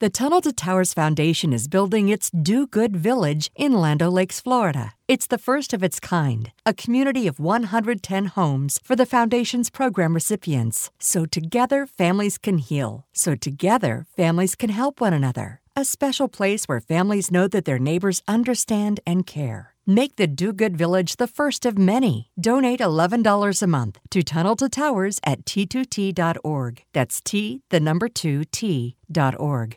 The Tunnel to Towers Foundation is building its Do Good Village in Land O' Lakes, Florida. It's the first of its kind, a community of 110 homes for the Foundation's program recipients. So together, families can heal. So together, families can help one another. A special place where families know that their neighbors understand and care. Make the Do Good Village the first of many. Donate $11 a month to Tunnel to Towers at t2t.org. That's T, the number 2, T.org.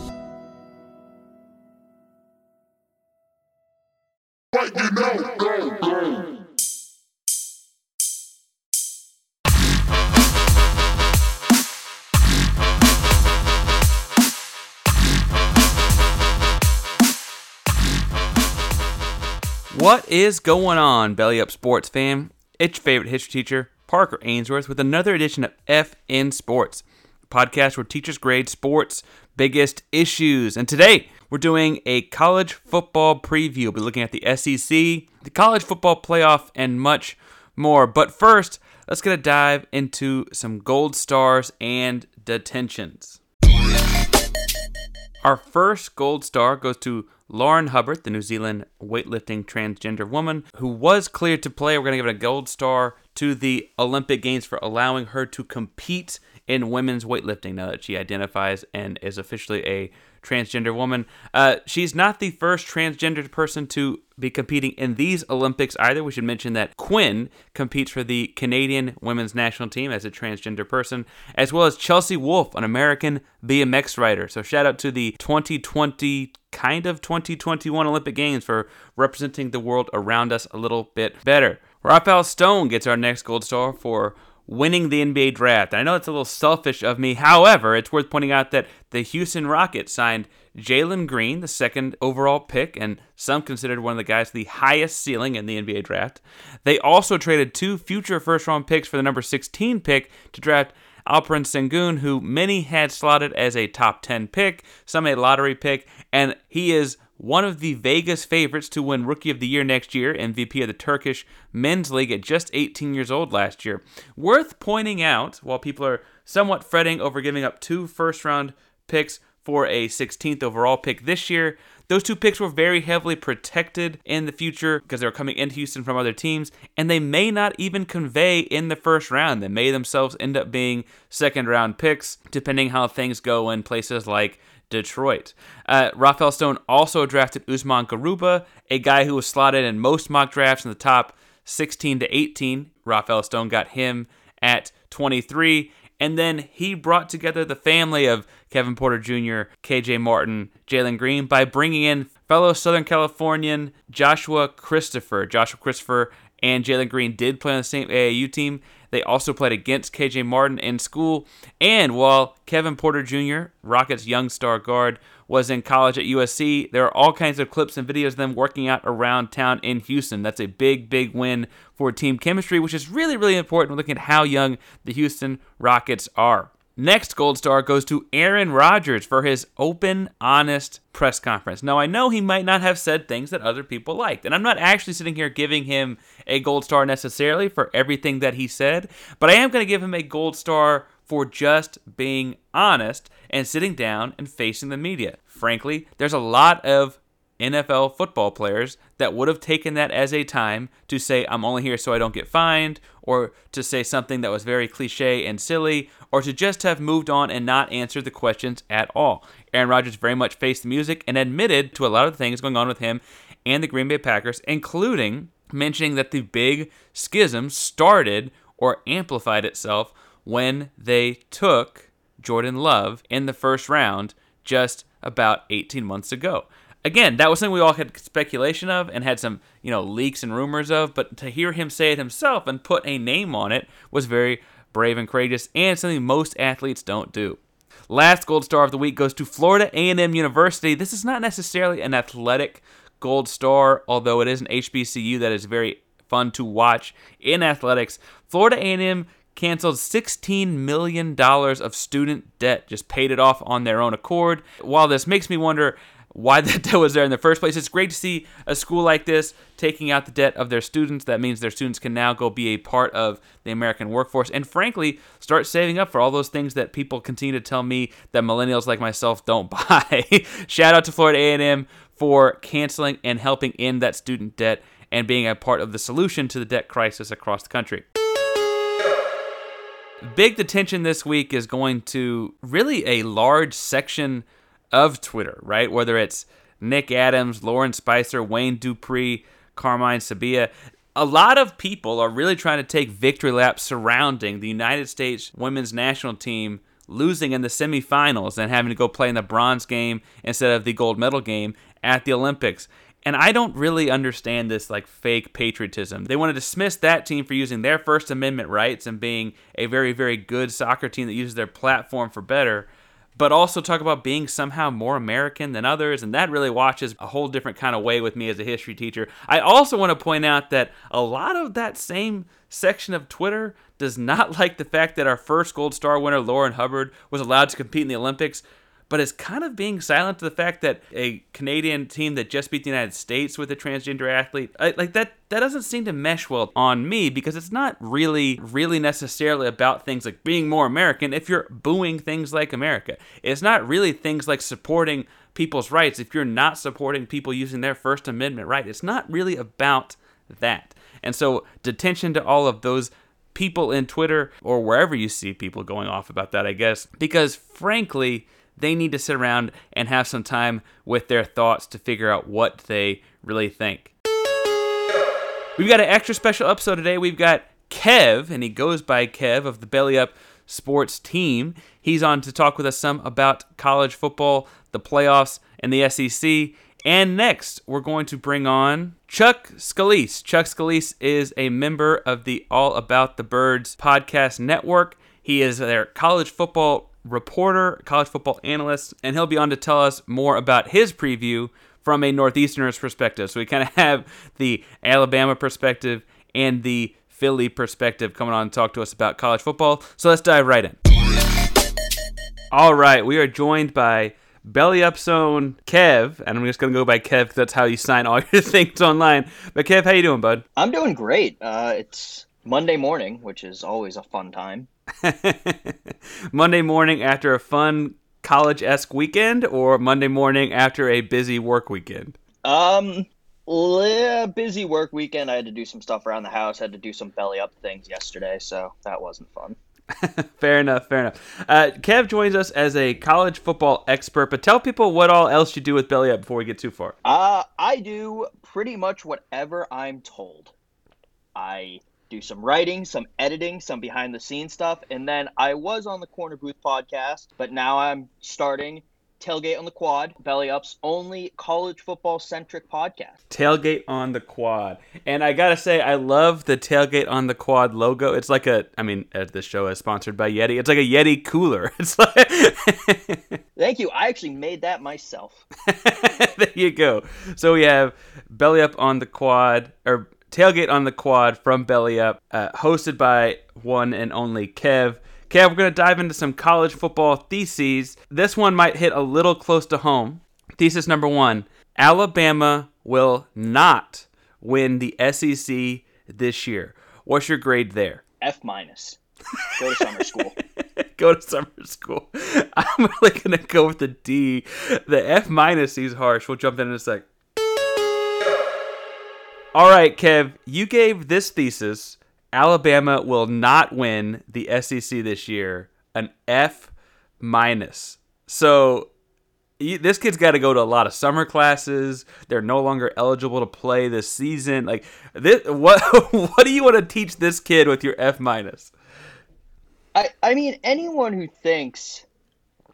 What is going on, Belly Up Sports fam? It's your favorite history teacher, Parker Ainsworth, with another edition of FN Sports, podcast where teachers grade sports' biggest issues. And today, we're doing a college football preview. We'll be looking at the SEC, the college football playoff, and much more. But first, let's get a dive into some gold stars and detentions. Our first gold star goes to Lauren Hubbard, the New Zealand weightlifting transgender woman who was cleared to play. We're going to give it a gold star to the Olympic Games for allowing her to compete in women's weightlifting now that she identifies and is officially a transgender woman. Uh, she's not the first transgendered person to be competing in these Olympics either. We should mention that Quinn competes for the Canadian women's national team as a transgender person, as well as Chelsea Wolfe, an American BMX rider. So shout out to the 2020 kind of 2021 Olympic Games for representing the world around us a little bit better. Rafael Stone gets our next gold star for winning the NBA draft. I know it's a little selfish of me. However, it's worth pointing out that the Houston Rockets signed Jalen Green, the second overall pick, and some considered one of the guys the highest ceiling in the NBA draft. They also traded two future first round picks for the number 16 pick to draft Alperen Sengun, who many had slotted as a top 10 pick, some a lottery pick, and he is one of the Vegas favorites to win Rookie of the Year next year, MVP of the Turkish Men's League at just 18 years old last year. Worth pointing out, while people are somewhat fretting over giving up two first round picks for a 16th overall pick this year, those two picks were very heavily protected in the future because they were coming into Houston from other teams, and they may not even convey in the first round. They may themselves end up being second round picks, depending how things go in places like Detroit. Uh, Rafael Stone also drafted Usman Garuba, a guy who was slotted in most mock drafts in the top 16 to 18. Rafael Stone got him at 23. And then he brought together the family of Kevin Porter Jr., KJ Martin, Jalen Green by bringing in fellow Southern Californian Joshua Christopher. Joshua Christopher and Jalen Green did play on the same AAU team. They also played against KJ Martin in school. And while Kevin Porter Jr., Rockets' young star guard, was in college at USC, there are all kinds of clips and videos of them working out around town in Houston. That's a big, big win for team chemistry, which is really, really important looking at how young the Houston Rockets are. Next gold star goes to Aaron Rodgers for his open, honest press conference. Now, I know he might not have said things that other people liked, and I'm not actually sitting here giving him a gold star necessarily for everything that he said, but I am going to give him a gold star for just being honest and sitting down and facing the media. Frankly, there's a lot of NFL football players that would have taken that as a time to say, I'm only here so I don't get fined, or to say something that was very cliche and silly, or to just have moved on and not answered the questions at all. Aaron Rodgers very much faced the music and admitted to a lot of the things going on with him and the Green Bay Packers, including mentioning that the big schism started or amplified itself when they took Jordan Love in the first round just about 18 months ago again, that was something we all had speculation of and had some, you know, leaks and rumors of, but to hear him say it himself and put a name on it was very brave and courageous and something most athletes don't do. Last gold star of the week goes to Florida A&M University. This is not necessarily an athletic gold star, although it is an HBCU that is very fun to watch in athletics. Florida A&M canceled $16 million of student debt, just paid it off on their own accord. While this makes me wonder why that debt was there in the first place. It's great to see a school like this taking out the debt of their students. That means their students can now go be a part of the American workforce and, frankly, start saving up for all those things that people continue to tell me that millennials like myself don't buy. Shout out to Florida A&M for canceling and helping end that student debt and being a part of the solution to the debt crisis across the country. Big detention this week is going to really a large section of Twitter, right? Whether it's Nick Adams, Lauren Spicer, Wayne Dupree, Carmine Sabia. A lot of people are really trying to take victory laps surrounding the United States women's national team losing in the semifinals and having to go play in the bronze game instead of the gold medal game at the Olympics. And I don't really understand this like fake patriotism. They want to dismiss that team for using their First Amendment rights and being a very, very good soccer team that uses their platform for better but also talk about being somehow more American than others, and that really watches a whole different kind of way with me as a history teacher. I also want to point out that a lot of that same section of Twitter does not like the fact that our first gold star winner, Lauren Hubbard, was allowed to compete in the Olympics but is kind of being silent to the fact that a Canadian team that just beat the United States with a transgender athlete, I, like that, that doesn't seem to mesh well on me because it's not really, really necessarily about things like being more American if you're booing things like America. It's not really things like supporting people's rights if you're not supporting people using their First Amendment right. It's not really about that. And so, detention to all of those people in Twitter or wherever you see people going off about that, I guess, because frankly, they need to sit around and have some time with their thoughts to figure out what they really think. We've got an extra special episode today. We've got Kev, and he goes by Kev of the Belly Up Sports team. He's on to talk with us some about college football, the playoffs, and the SEC. And next, we're going to bring on Chuck Scalise. Chuck Scalise is a member of the All About the Birds podcast network. He is their college football reporter, college football analyst, and he'll be on to tell us more about his preview from a Northeasterner's perspective. So we kind of have the Alabama perspective and the Philly perspective coming on to talk to us about college football. So let's dive right in. All right, we are joined by Belly Up Zone Kev, and I'm just gonna go by Kev because that's how you sign all your things online. But Kev, how you doing, bud? I'm doing great. Uh, it's Monday morning, which is always a fun time. Monday morning after a fun college esque weekend, or Monday morning after a busy work weekend? Um, yeah, busy work weekend. I had to do some stuff around the house. I had to do some belly up things yesterday, so that wasn't fun. fair enough. Fair enough. Uh, Kev joins us as a college football expert, but tell people what all else you do with Belly Up before we get too far. Uh, I do pretty much whatever I'm told. I do some writing, some editing, some behind the scenes stuff. And then I was on the Corner Booth podcast, but now I'm starting Tailgate on the Quad, Belly Up's only college football centric podcast. Tailgate on the Quad. And I got to say, I love the Tailgate on the Quad logo. It's like a, I mean, uh, this show is sponsored by Yeti. It's like a Yeti cooler. It's like. Thank you. I actually made that myself. there you go. So we have Belly Up on the Quad, or Tailgate on the Quad from Belly Up, uh, hosted by one and only Kev. Kev, we're going to dive into some college football theses. This one might hit a little close to home. Thesis number one Alabama will not win the SEC this year. What's your grade there? F minus. Go to summer school. go to summer school. I'm really gonna go with the D. The F minus is harsh. We'll jump in in a sec. All right, Kev, you gave this thesis Alabama will not win the SEC this year an F minus. So this kid's got to go to a lot of summer classes. They're no longer eligible to play this season. Like this, what what do you want to teach this kid with your F minus? I I mean anyone who thinks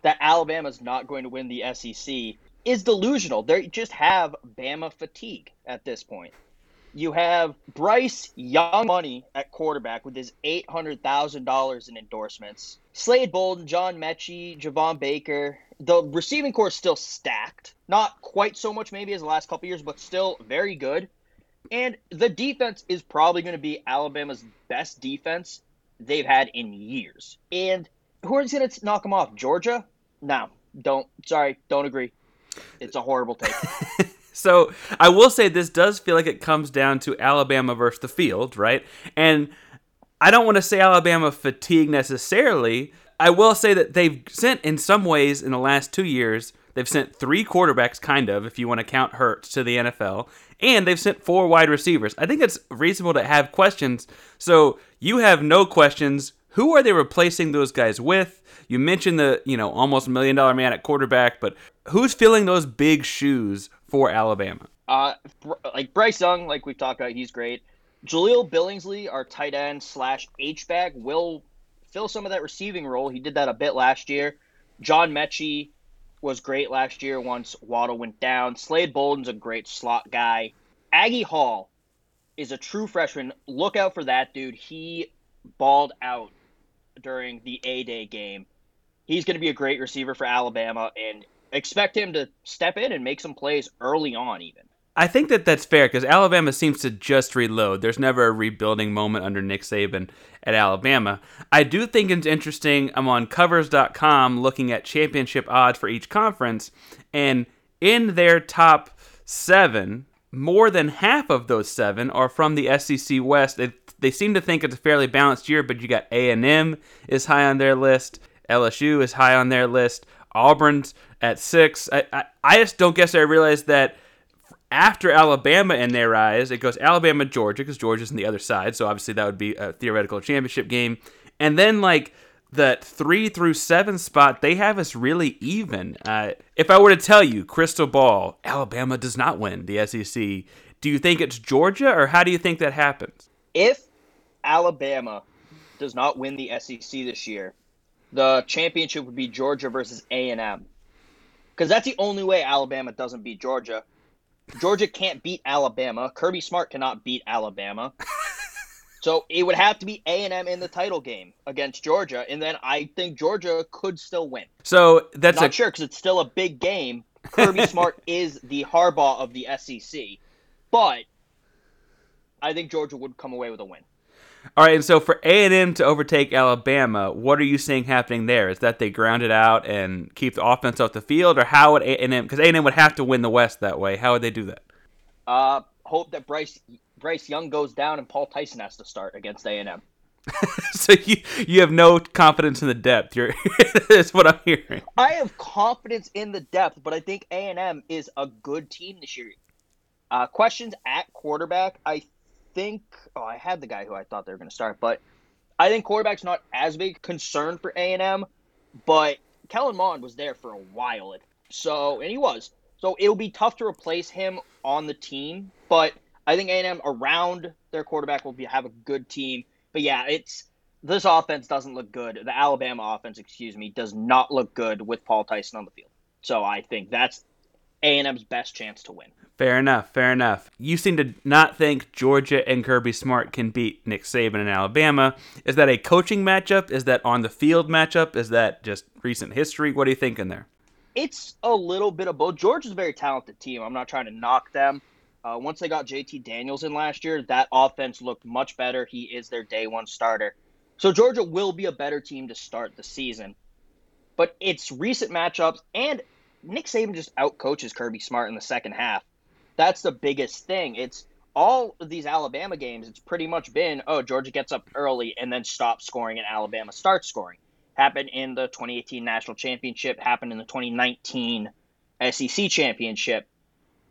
that Alabama's not going to win the SEC is delusional. They just have Bama fatigue at this point. You have Bryce Young Money at quarterback with his eight hundred thousand dollars in endorsements. Slade Bolden, John Metchie, Javon Baker, the receiving corps is still stacked. Not quite so much maybe as the last couple years, but still very good. And the defense is probably going to be Alabama's best defense they've had in years. And who is going to knock them off? Georgia? No, don't. Sorry, don't agree. It's a horrible take. so I will say this does feel like it comes down to Alabama versus the field, right? And I don't want to say Alabama fatigue necessarily I will say that they've sent, in some ways, in the last two years, they've sent three quarterbacks, kind of, if you want to count Hurts, to the NFL, and they've sent four wide receivers. I think it's reasonable to have questions. So you have no questions. Who are they replacing those guys with? You mentioned the, you know, almost million dollar man at quarterback, but who's filling those big shoes for Alabama? Uh, like Bryce Young, like we've talked about, he's great. Jahleil Billingsley, our tight end slash H back, will fill some of that receiving role. He did that a bit last year. John Metchie was great last year once Waddle went down. Slade Bolden's a great slot guy. Agiye Hall is a true freshman. Look out for that dude. He balled out during the A Day game. He's going to be a great receiver for Alabama and expect him to step in and make some plays early on, even. I think that that's fair because Alabama seems to just reload. There's never a rebuilding moment under Nick Saban at Alabama. I do think it's interesting. I'm on covers.com looking at championship odds for each conference, and in their top seven, more than half of those seven are from the SEC West. They, they seem to think it's a fairly balanced year, but you got A&M is high on their list, LSU is high on their list, Auburn's at six. I, I, I just don't guess I realized that – after Alabama in their eyes, it goes Alabama, Georgia, because Georgia's on the other side. So obviously that would be a theoretical championship game. And then like the three through seven spot, they have us really even. Uh, if I were to tell you, crystal ball, Alabama does not win the SEC, do you think it's Georgia or how do you think that happens? If Alabama does not win the SEC this year, the championship would be Georgia versus A&M. Because that's the only way Alabama doesn't beat Georgia Georgia can't beat Alabama. Kirby Smart cannot beat Alabama. so it would have to be A and M in the title game against Georgia, and then I think Georgia could still win. So that's not a... sure because it's still a big game. Kirby Smart is the Harbaugh of the SEC, but I think Georgia would come away with a win. All right, and so for A and M to overtake Alabama, what are you seeing happening there? Is that they ground it out and keep the offense off the field, or how would A and M? Because A and M would have to win the West that way. How would they do that? Uh, hope that Bryce Bryce Young goes down and Paul Tyson has to start against A and M. so you you have no confidence in the depth. You're that's what I'm hearing. I have confidence in the depth, but I think A and M is a good team this year. Uh, questions at quarterback. I think oh, I had the guy who I thought they were going to start, but I think quarterback's not as big concern for A and M. But Kellen Mond was there for a while, so and he was. So it'll be tough to replace him on the team, but I think A&M around their quarterback will be have a good team. But yeah, it's this offense doesn't look good. The Alabama offense, excuse me, does not look good with Paul Tyson on the field. So I think that's A&M's best chance to win. Fair enough. Fair enough. You seem to not think Georgia and Kirby Smart can beat Nick Saban and Alabama. Is that a coaching matchup? Is that on the field matchup? Is that just recent history? What are you thinking there? It's a little bit of both. Georgia's a very talented team. I'm not trying to knock them. Uh, once they got JT Daniels in last year, that offense looked much better. He is their day one starter. So Georgia will be a better team to start the season. But it's recent matchups and Nick Saban just outcoaches Kirby Smart in the second half. That's the biggest thing. It's all of these Alabama games, it's pretty much been, oh, Georgia gets up early and then stops scoring and Alabama starts scoring. Happened in the 2018 National Championship, happened in the 2019 SEC Championship.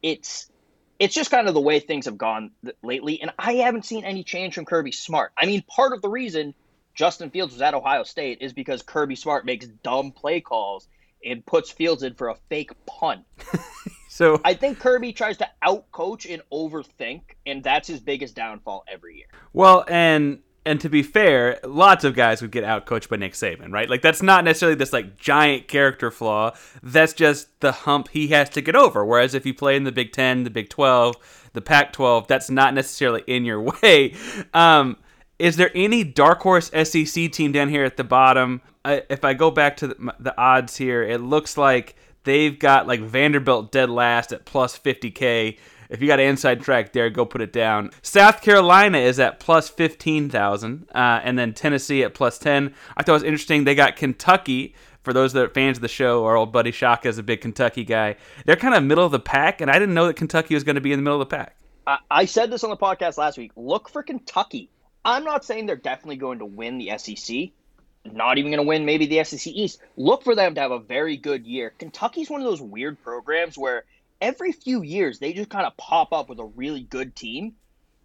It's it's just kind of the way things have gone lately, and I haven't seen any change from Kirby Smart. I mean, part of the reason Justin Fields was at Ohio State is because Kirby Smart makes dumb play calls and puts Fields in for a fake punt. so I think Kirby tries to outcoach and overthink, and that's his biggest downfall every year. Well, and and to be fair, lots of guys would get outcoached by Nick Saban, right? Like that's not necessarily this like giant character flaw. That's just the hump he has to get over. Whereas if you play in the Big Ten, the Big Twelve, the Pac twelve, that's not necessarily in your way. Um, is there any dark horse SEC team down here at the bottom? If I go back to the, the odds here, it looks like they've got like Vanderbilt dead last at plus 50k. If you got an inside track there, go put it down. South Carolina is at plus 15,000, uh, and then Tennessee at plus 10. I thought it was interesting. They got Kentucky. For those that are fans of the show, our old buddy Shaka is a big Kentucky guy. They're kind of middle of the pack, and I didn't know that Kentucky was going to be in the middle of the pack. I, I said this on the podcast last week. Look for Kentucky. I'm not saying they're definitely going to win the SEC. Not even going to win maybe the SEC East. Look for them to have a very good year. Kentucky's one of those weird programs where every few years they just kind of pop up with a really good team.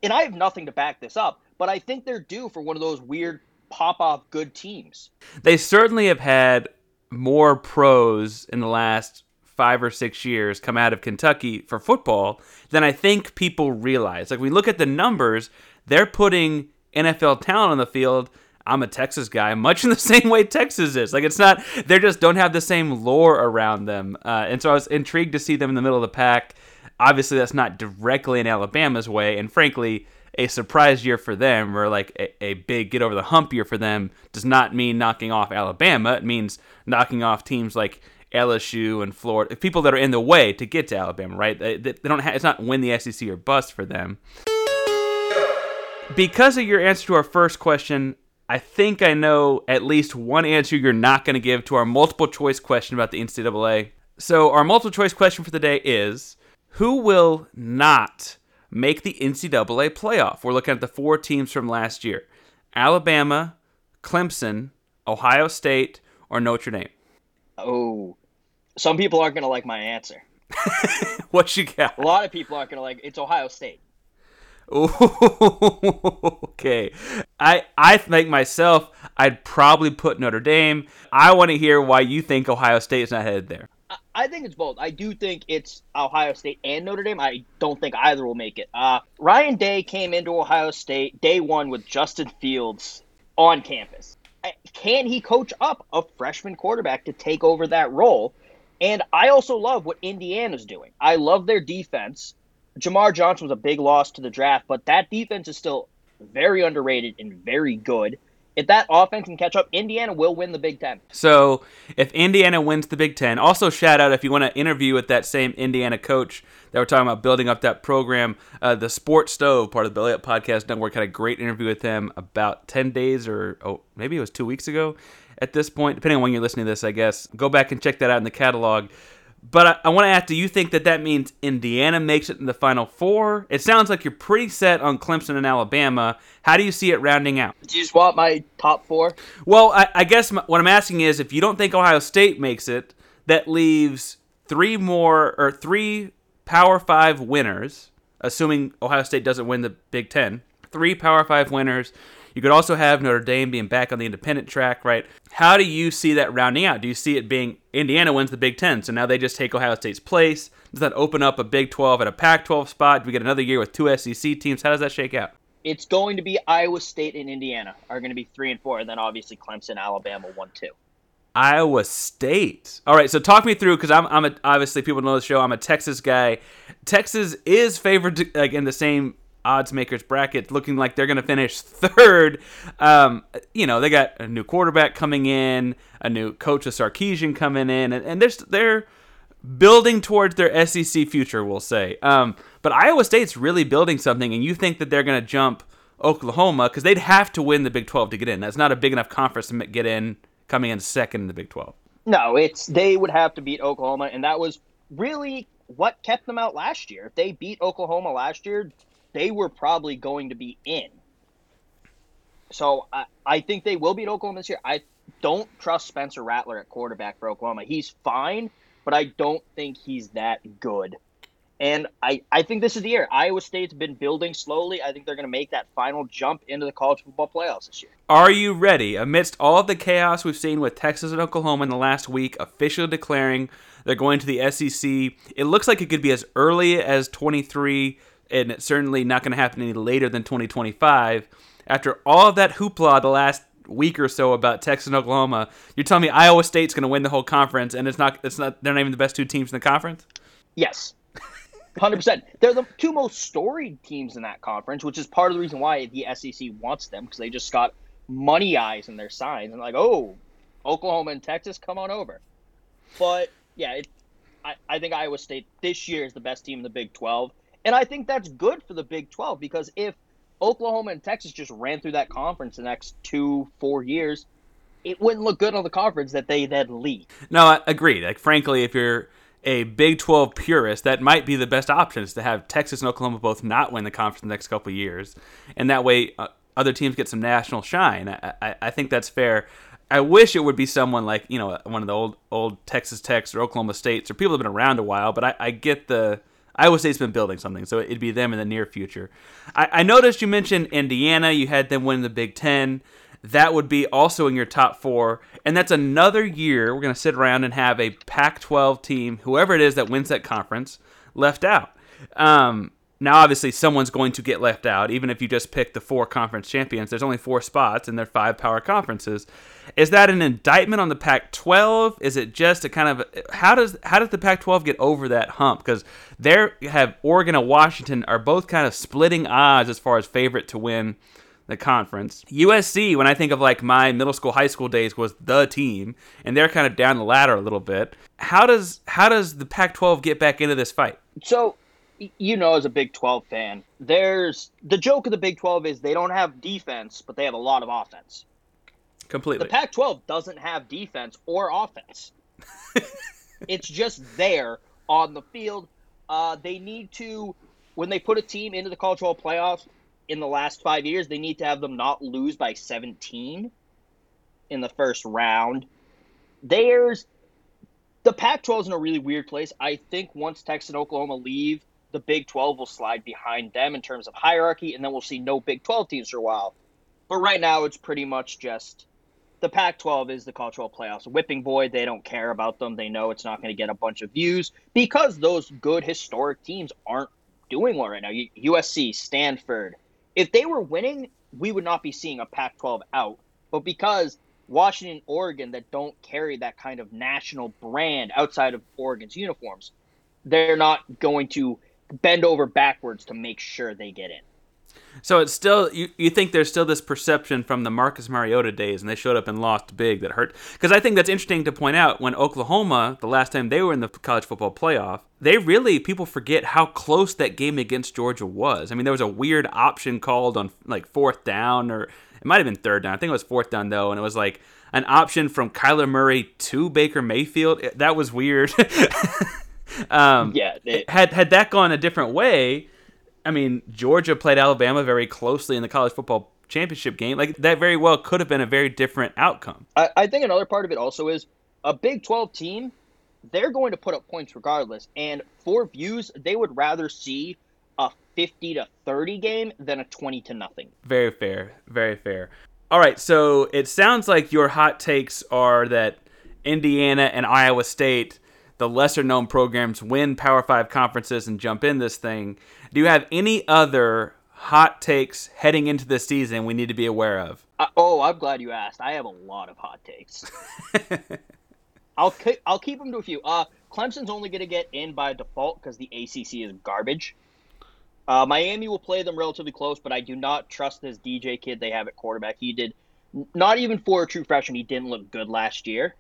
And I have nothing to back this up, but I think they're due for one of those weird pop off good teams. They certainly have had more pros in the last five or six years come out of Kentucky for football than I think people realize. Like, we look at the numbers, they're putting NFL talent on the field. I'm a Texas guy, much in the same way Texas is. Like it's not, they just don't have the same lore around them. Uh, and so I was intrigued to see them in the middle of the pack. Obviously, that's not directly in Alabama's way, and frankly, a surprise year for them or like a, a big get over the hump year for them does not mean knocking off Alabama. It means knocking off teams like LSU and Florida, people that are in the way to get to Alabama, right? They, they don't have, it's not win the SEC or bust for them. Because of your answer to our first question, I think I know at least one answer you're not going to give to our multiple choice question about the NCAA. So, our multiple choice question for the day is Who will not make the NCAA playoff? We're looking at the four teams from last year Alabama, Clemson, Ohio State, or Notre Dame. Oh, some people aren't going to like my answer. what you got? A lot of people aren't going to like it's Ohio State. okay. I I think myself I'd probably put Notre Dame. I want to hear why you think Ohio State is not headed there. I think it's both. I do think it's Ohio State and Notre Dame. I don't think either will make it. Uh, Ryan Day came into Ohio State day one with Justin Fields on campus. Can he coach up a freshman quarterback to take over that role? And I also love what Indiana's doing. I love their defense. Jamar Johnson was a big loss to the draft, but that defense is still very underrated and very good. If that offense can catch up, Indiana will win the Big Ten. So, if Indiana wins the Big Ten, also shout out if you want to interview with that same Indiana coach that we're talking about building up that program, uh, the Sports Stove, part of the Belly Up Podcast Network, had a great interview with him about 10 days or oh, maybe it was two weeks ago at this point, depending on when you're listening to this, I guess. Go back and check that out in the catalog. But I, I want to ask do you think that that means Indiana makes it in the Final Four? It sounds like you're pretty set on Clemson and Alabama. How do you see it rounding out? Do you swap my top four? Well, I, I guess my, what I'm asking is if you don't think Ohio State makes it, that leaves three more or three Power Five winners, assuming Ohio State doesn't win the Big Ten. Three Power Five winners you could also have Notre Dame being back on the independent track, right? How do you see that rounding out? Do you see it being Indiana wins the Big Ten, so now they just take Ohio State's place? Does that open up a Big 12 at a Pac 12 spot? Do we get another year with two SEC teams? How does that shake out? It's going to be Iowa State and Indiana are going to be three and four, and then obviously Clemson, Alabama, one, two. Iowa State. All right, so talk me through because I'm, I'm a, obviously people know the show. I'm a Texas guy. Texas is favored to, like in the same odds makers bracket looking like they're going to finish third. Um, you know, they got a new quarterback coming in, a new coach of Sarkisian coming in, and, and they're, they're building towards their SEC future, we'll say. Um, but Iowa State's really building something, and you think that they're going to jump Oklahoma because they'd have to win the Big 12 to get in. That's not a big enough conference to get in coming in second in the Big 12. No, it's they would have to beat Oklahoma, and that was really what kept them out last year. If they beat Oklahoma last year, they were probably going to be in. So I, I think they will beat Oklahoma this year. I don't trust Spencer Rattler at quarterback for Oklahoma. He's fine, but I don't think he's that good. And I, I think this is the year. Iowa State's been building slowly. I think they're going to make that final jump into the college football playoffs this year. Are you ready? Amidst all the chaos we've seen with Texas and Oklahoma in the last week, officially declaring they're going to the SEC, it looks like it could be as early as 23, and it's certainly not going to happen any later than 2025. After all of that hoopla the last week or so about Texas and Oklahoma, you're telling me Iowa State's going to win the whole conference, and it's not. It's not. They're not even the best two teams in the conference. Yes, hundred percent. They're the two most storied teams in that conference, which is part of the reason why the SEC wants them because they just got money eyes in their signs and like, oh, Oklahoma and Texas, come on over. But yeah, it, I I think Iowa State this year is the best team in the Big Twelve, and I think that's good for the Big Twelve because if Oklahoma and Texas just ran through that conference the next two, four years, it wouldn't look good on the conference that they then lead. No, I agree. Like, frankly, if you're a Big 12 purist, that might be the best option is to have Texas and Oklahoma both not win the conference the next couple years. And that way, uh, other teams get some national shine. I, I, I, think that's fair. I wish it would be someone like, you know, one of the old old Texas Techs or Oklahoma States or people have been around a while, but I, I get the Iowa State's been building something, so it'd be them in the near future. I, I noticed you mentioned Indiana. You had them win the Big Ten. That would be also in your top four. And that's another year we're going to sit around and have a Pac 12 team, whoever it is that wins that conference, left out. Um, now, obviously, someone's going to get left out, even if you just pick the four conference champions. There's only four spots, and they're five power conferences. Is that an indictment on the Pac-12? Is it just a kind of how does how does the Pac-12 get over that hump? Because they have Oregon and Washington are both kind of splitting odds as far as favorite to win the conference. USC, when I think of like my middle school, high school days, was the team, and they're kind of down the ladder a little bit. How does how does the Pac-12 get back into this fight? So you know, as a Big 12 fan, there's the joke of the Big 12 is they don't have defense, but they have a lot of offense. Completely. The Pac 12 doesn't have defense or offense, it's just there on the field. Uh, they need to, when they put a team into the college football playoffs in the last five years, they need to have them not lose by 17 in the first round. There's the Pac 12 is in a really weird place. I think once Texas and Oklahoma leave, the Big 12 will slide behind them in terms of hierarchy, and then we'll see no Big 12 teams for a while. But right now, it's pretty much just the Pac 12 is the cultural playoffs. Whipping boy, they don't care about them. They know it's not going to get a bunch of views because those good historic teams aren't doing well right now. USC, Stanford. If they were winning, we would not be seeing a Pac 12 out. But because Washington, Oregon, that don't carry that kind of national brand outside of Oregon's uniforms, they're not going to bend over backwards to make sure they get in. So it's still you, you think there's still this perception from the Marcus Mariota days and they showed up and lost big that hurt because I think that's interesting to point out when Oklahoma the last time they were in the college football playoff they really people forget how close that game against Georgia was. I mean there was a weird option called on like fourth down or it might have been third down. I think it was fourth down though and it was like an option from Kyler Murray to Baker Mayfield. That was weird. um, yeah, it, had had that gone a different way I mean, Georgia played Alabama very closely in the college football championship game. Like that very well could have been a very different outcome. I, I think another part of it also is a Big 12 team, they're going to put up points regardless. And for views, they would rather see a 50 to 30 game than a 20 to nothing. Very fair. Very fair. All right, so it sounds like your hot takes are that Indiana and Iowa State the lesser known programs win Power Five conferences and jump in this thing. Do you have any other hot takes heading into the season we need to be aware of? Uh, oh, I'm glad you asked. I have a lot of hot takes. I'll I'll keep them to a few. Uh, Clemson's only going to get in by default because the ACC is garbage. Uh, Miami will play them relatively close, but I do not trust this DJ kid they have at quarterback. He did not even for a true freshman. He didn't look good last year.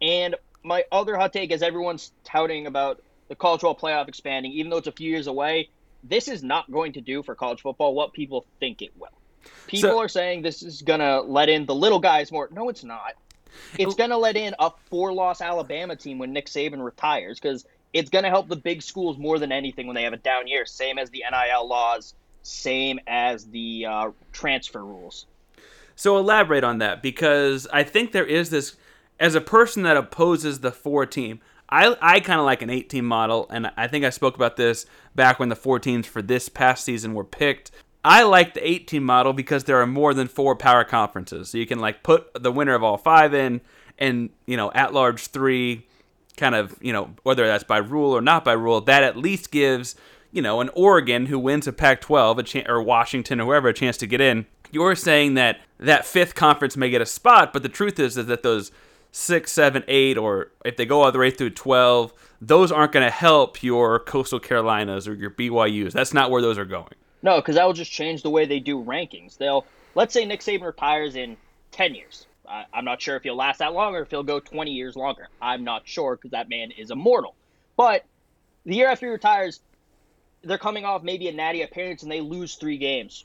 And my other hot take is everyone's touting about the college football playoff expanding, even though it's a few years away. this is not going to do for college football what people think it will. People So- are saying this is going to let in the little guys more. No, it's not. It's going to let in a four loss Alabama team when Nick Saban retires because it's going to help the big schools more than anything when they have a down year. Same as the NIL laws, same as the uh, transfer rules. So elaborate on that because I think there is this as a person that opposes the four team. I I kind of like an 18 model, and I think I spoke about this back when the four teams for this past season were picked. I like the 18 model because there are more than four power conferences, so you can like put the winner of all five in, and you know at large three, kind of you know whether that's by rule or not by rule. That at least gives you know an Oregon who wins a Pac-12 a chance or Washington or whoever a chance to get in. You're saying that that fifth conference may get a spot, but the truth is, is that those six, seven, eight, or if they go all the way through 12, those aren't going to help your Coastal Carolinas or your BYUs. That's not where those are going. No, because that will just change the way they do rankings. They'll let's say Nick Saban retires in ten years. I, I'm not sure if he'll last that long or if he'll go twenty years longer. I'm not sure because that man is immortal. But the year after he retires, they're coming off maybe a natty appearance and they lose three games.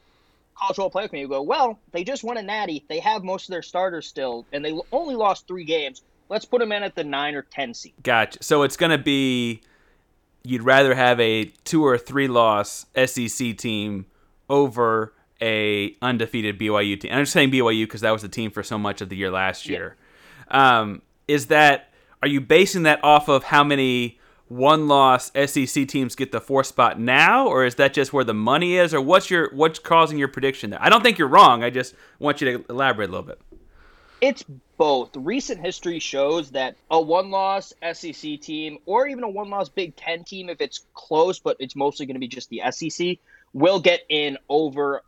College football playoff committee will go, well, they just won a natty. They have most of their starters still, and they only lost three games. Let's put them in at the nine or ten seed. Gotcha. So it's going to be you'd rather have a two or three loss SEC team over a undefeated BYU team. And I'm just saying BYU because that was the team for so much of the year last year. Um, is that are you basing that off of how many one loss SEC teams get the fourth spot now, or is that just where the money is, or what's your what's causing your prediction there? I don't think you're wrong. I just want you to elaborate a little bit. It's both. Recent history shows that a one loss SEC team or even a one loss Big Ten team, if it's close, but it's mostly going to be just the SEC, will get in over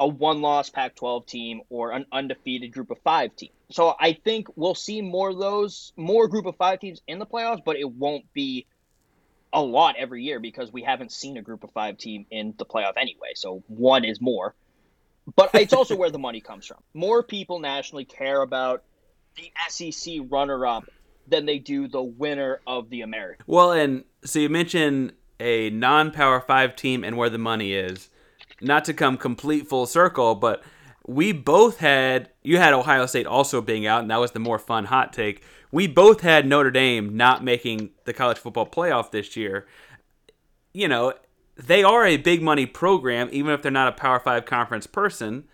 a one loss Pac 12 team or an undefeated group of five team. So I think we'll see more of those, more group of five teams in the playoffs, but it won't be a lot every year because we haven't seen a group of five team in the playoff anyway. So one is more. But it's also where the money comes from. More people nationally care about the SEC runner up than they do the winner of the American. Well, and so you mentioned a non-power five team and where the money is. Not to come complete full circle, but we both had you had Ohio State also being out, and that was the more fun hot take. We both had Notre Dame not making the college football playoff this year. You know, they are a big money program, even if they're not a Power Five conference person.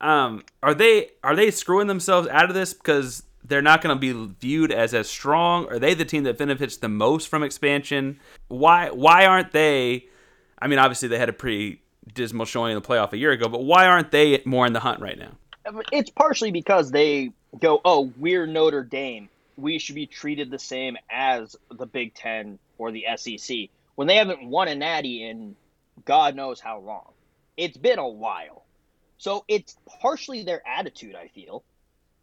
Um, are they are they screwing themselves out of this because they're not going to be viewed as as strong? Are they the team that benefits the most from expansion? Why why aren't they? I mean, obviously they had a pretty dismal showing in the playoff a year ago, but why aren't they more in the hunt right now? It's partially because they go, oh, we're Notre Dame. We should be treated the same as the Big Ten or the SEC when they haven't won a natty in God knows how long. It's been a while. So it's partially their attitude, I feel,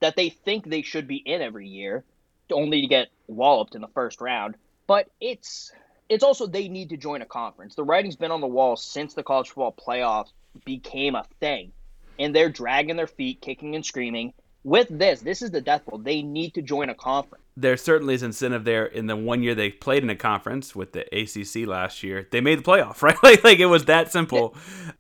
that they think they should be in every year, only to get walloped in the first round. But it's it's also they need to join a conference. The writing's been on the wall since the college football playoffs became a thing. And they're dragging their feet, kicking and screaming. With this, this is the death blow. They need to join a conference. There certainly is incentive there. In the one year they played in a conference with the ACC last year, they made the playoff, right? Like, like it was that simple.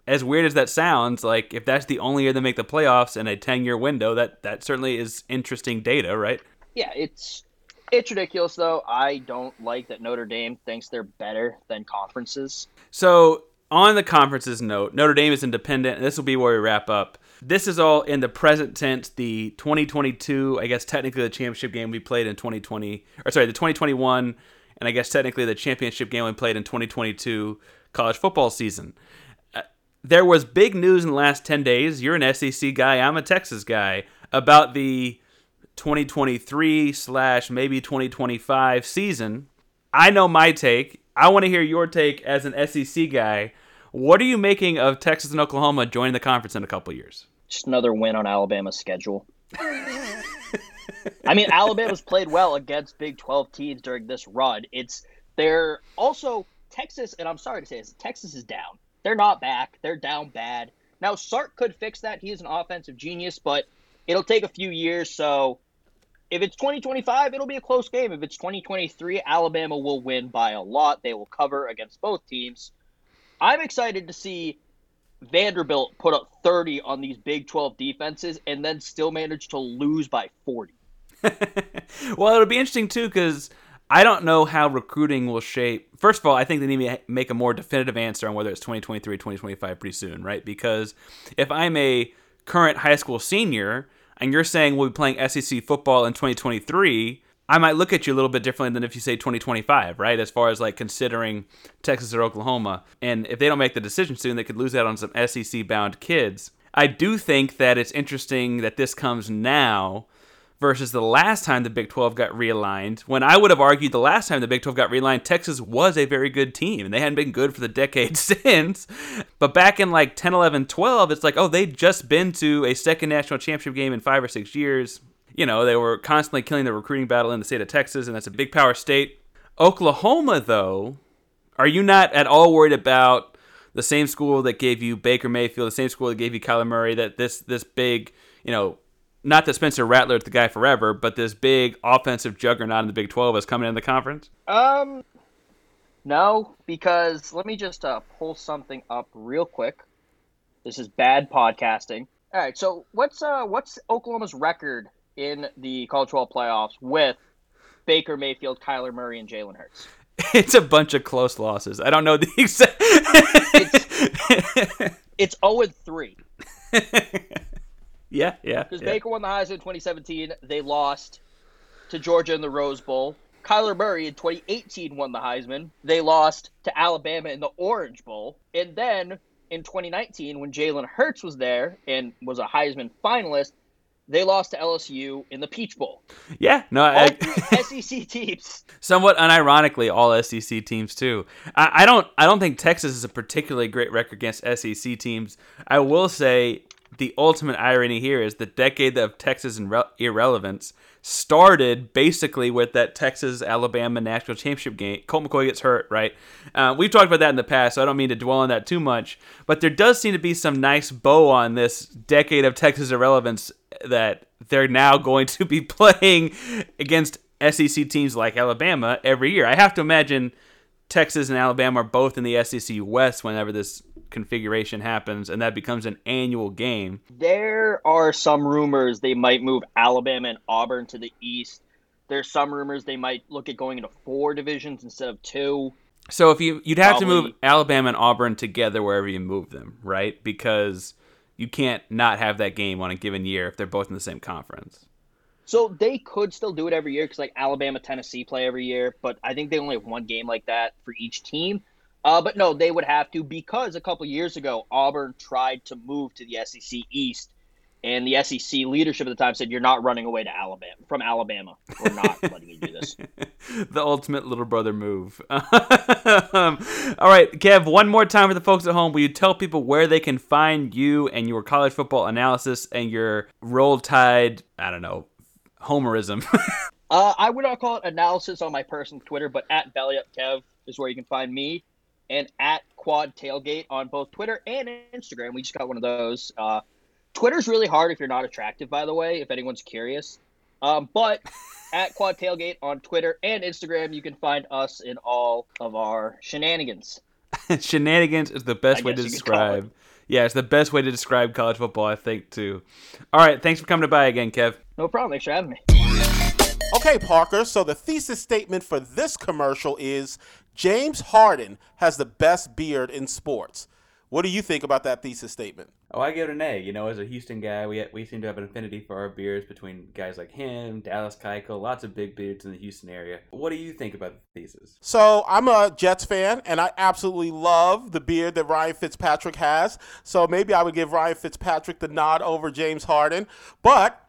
As weird as that sounds, like if that's the only year they make the playoffs in a ten-year window, that that certainly is interesting data, right? Yeah, it's it's ridiculous though. I don't like that Notre Dame thinks they're better than conferences. So on the conferences note, Notre Dame is independent, this will be where we wrap up. This is all in the present tense. The 2022, I guess technically the championship game we played in 2020, or sorry, the 2021, and I guess technically the championship game we played in 2022 college football season. Uh, there was big news in the last 10 days. You're an SEC guy, I'm a Texas guy, about the 2023 slash maybe 2025 season. I know my take. I want to hear your take as an SEC guy. What are you making of Texas and Oklahoma joining the conference in a couple years? Just another win on Alabama's schedule. I mean, Alabama's played well against Big 12 teams during this run. It's they're also Texas, and I'm sorry to say this, Texas is down. They're not back. They're down bad. Now Sark could fix that. He is an offensive genius, but it'll take a few years. So if it's 2025, it'll be a close game. If it's 2023, Alabama will win by a lot. They will cover against both teams. I'm excited to see Vanderbilt put up 30 on these Big 12 defenses and then still manage to lose by 40. well, it'll be interesting too because I don't know how recruiting will shape. First of all, I think they need to make a more definitive answer on whether it's 2023 or 2025 pretty soon, right? Because if I'm a current high school senior and you're saying we'll be playing SEC football in 2023, I might look at you a little bit differently than if you say 2025, right? As far as like considering Texas or Oklahoma. And if they don't make the decision soon, they could lose out on some SEC bound kids. I do think that it's interesting that this comes now versus the last time the Big 12 got realigned. When I would have argued the last time the Big 12 got realigned, Texas was a very good team and they hadn't been good for the decade since. But back in like 10, 11, 12, it's like, oh, they'd just been to a second national championship game in five or six years. You know, they were constantly killing the recruiting battle in the state of Texas, and that's a big power state. Oklahoma, though, are you not at all worried about the same school that gave you Baker Mayfield, the same school that gave you Kyler Murray, that this this big, you know, not that Spencer Rattler's the guy forever, but this big offensive juggernaut in the Big 12 is coming in the conference? Um, no, because let me just uh, pull something up real quick. This is bad podcasting. All right, so what's uh what's Oklahoma's record in the College Football playoffs with Baker Mayfield, Kyler Murray, and Jalen Hurts? It's a bunch of close losses. I don't know the exact. it's, it's 0 3. Yeah, yeah. Because yeah. Baker won the Heisman in 2017. They lost to Georgia in the Rose Bowl. Kyler Murray in 2018 won the Heisman. They lost to Alabama in the Orange Bowl. And then in 2019, when Jalen Hurts was there and was a Heisman finalist, they lost to LSU in the Peach Bowl. Yeah, no, all I, SEC teams. Somewhat unironically, all SEC teams too. I, I, don't, I don't think Texas is a particularly great record against SEC teams. I will say the ultimate irony here is the decade of Texas irrelevance started basically with that Texas Alabama national championship game. Colt McCoy gets hurt, right? Uh, we've talked about that in the past, so I don't mean to dwell on that too much. But there does seem to be some nice bow on this decade of Texas irrelevance that they're now going to be playing against SEC teams like Alabama every year. I have to imagine Texas and Alabama are both in the SEC West whenever this configuration happens and that becomes an annual game. There are some rumors they might move Alabama and Auburn to the East. There's some rumors they might look at going into four divisions instead of two. So if you you'd have Probably. to move Alabama and Auburn together wherever you move them, right? Because you can't not have that game on a given year if they're both in the same conference. So they could still do it every year because like Alabama, Tennessee play every year, but I think they only have one game like that for each team. Uh, but no, they would have to because a couple years ago Auburn tried to move to the SEC East, and the SEC leadership at the time said, "You're not running away to Alabama from Alabama. We're not letting you do this." the ultimate little brother move. um, all right, Kev. One more time for the folks at home. Will you tell people where they can find you and your college football analysis and your roll tide? I don't know homerism. uh, I would not call it analysis on my personal Twitter, but at Belly Up Kev is where you can find me, and at Quad Tailgate on both Twitter and Instagram. We just got one of those. Uh, Twitter's really hard if you're not attractive, by the way, if anyone's curious. Um, but at Quad Tailgate on Twitter and Instagram, you can find us in all of our shenanigans. shenanigans is the best I way to describe. Yeah, it's the best way to describe college football, I think, too. All right, thanks for coming to buy again, Kev. No problem. Thanks for having me. Okay, Parker, so the thesis statement for this commercial is James Harden has the best beard in sports. What do you think about that thesis statement? Oh, I give it an A. You know, as a Houston guy, we we seem to have an affinity for our beards between guys like him, Dallas Keuchel, lots of big beards in the Houston area. What do you think about the thesis? So I'm a Jets fan, and I absolutely love the beard that Ryan Fitzpatrick has. So maybe I would give Ryan Fitzpatrick the nod over James Harden. But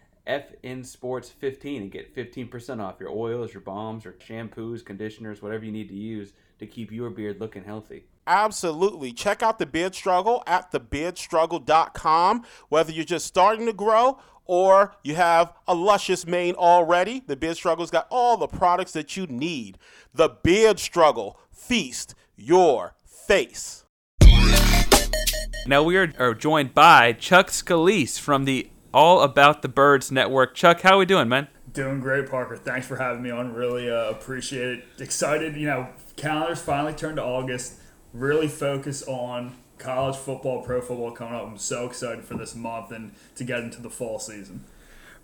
FN Sports 15 and get 15% off your oils, your balms, your shampoos, conditioners, whatever you need to use to keep your beard looking healthy. Absolutely. Check out the Beard Struggle at thebeardstruggle.com. Whether you're just starting to grow or you have a luscious mane already, the Beard Struggle's got all the products that you need. The Beard Struggle. Feast your face. Now we are, are joined by Chuck Scalise from the All About the Birds Network. Chuck, how are we doing, man? Doing great, Parker. Thanks for having me on. Really uh, appreciate it. Excited, you know, calendars finally turned to August. Really focus on college football, pro football coming up. I'm so excited for this month and to get into the fall season.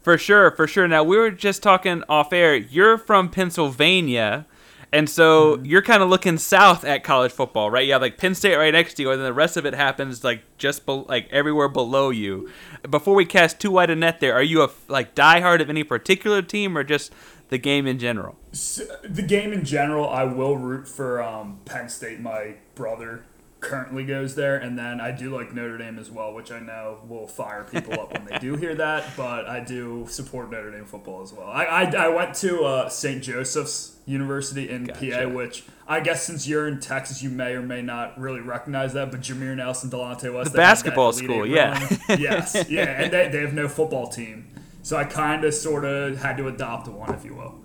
For sure, for sure. Now we were just talking off air. You're from Pennsylvania. And so mm-hmm. you're kind of looking south at college football, right? You have like Penn State right next to you, and then the rest of it happens like just be- like everywhere below you. Before we cast too wide a net, there, are you a like diehard of any particular team or just the game in general? So, the game in general, I will root for um, Penn State. My brother currently goes there, and then I do like Notre Dame as well, which I know will fire people up when they do hear that. But I do support Notre Dame football as well. I I, I went to uh, St. Joseph's University in gotcha. PA, which I guess since you're in Texas, you may or may not really recognize that. But Jameer Nelson, Delonte West, the basketball school, yeah, yes, yeah, and they, they have no football team. So I kind of sort of had to adopt one, if you will.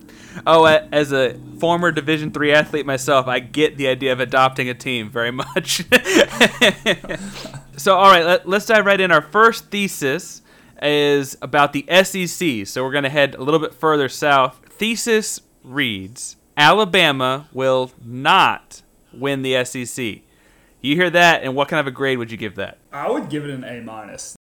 Oh, as a former Division three athlete myself, I get the idea of adopting a team very much. so, all right, let, let's dive right in. Our first thesis is about the SEC. So we're going to head a little bit further south. Thesis reads: Alabama will not win the SEC. You hear that, and what kind of a grade would you give that? I would give it an A minus.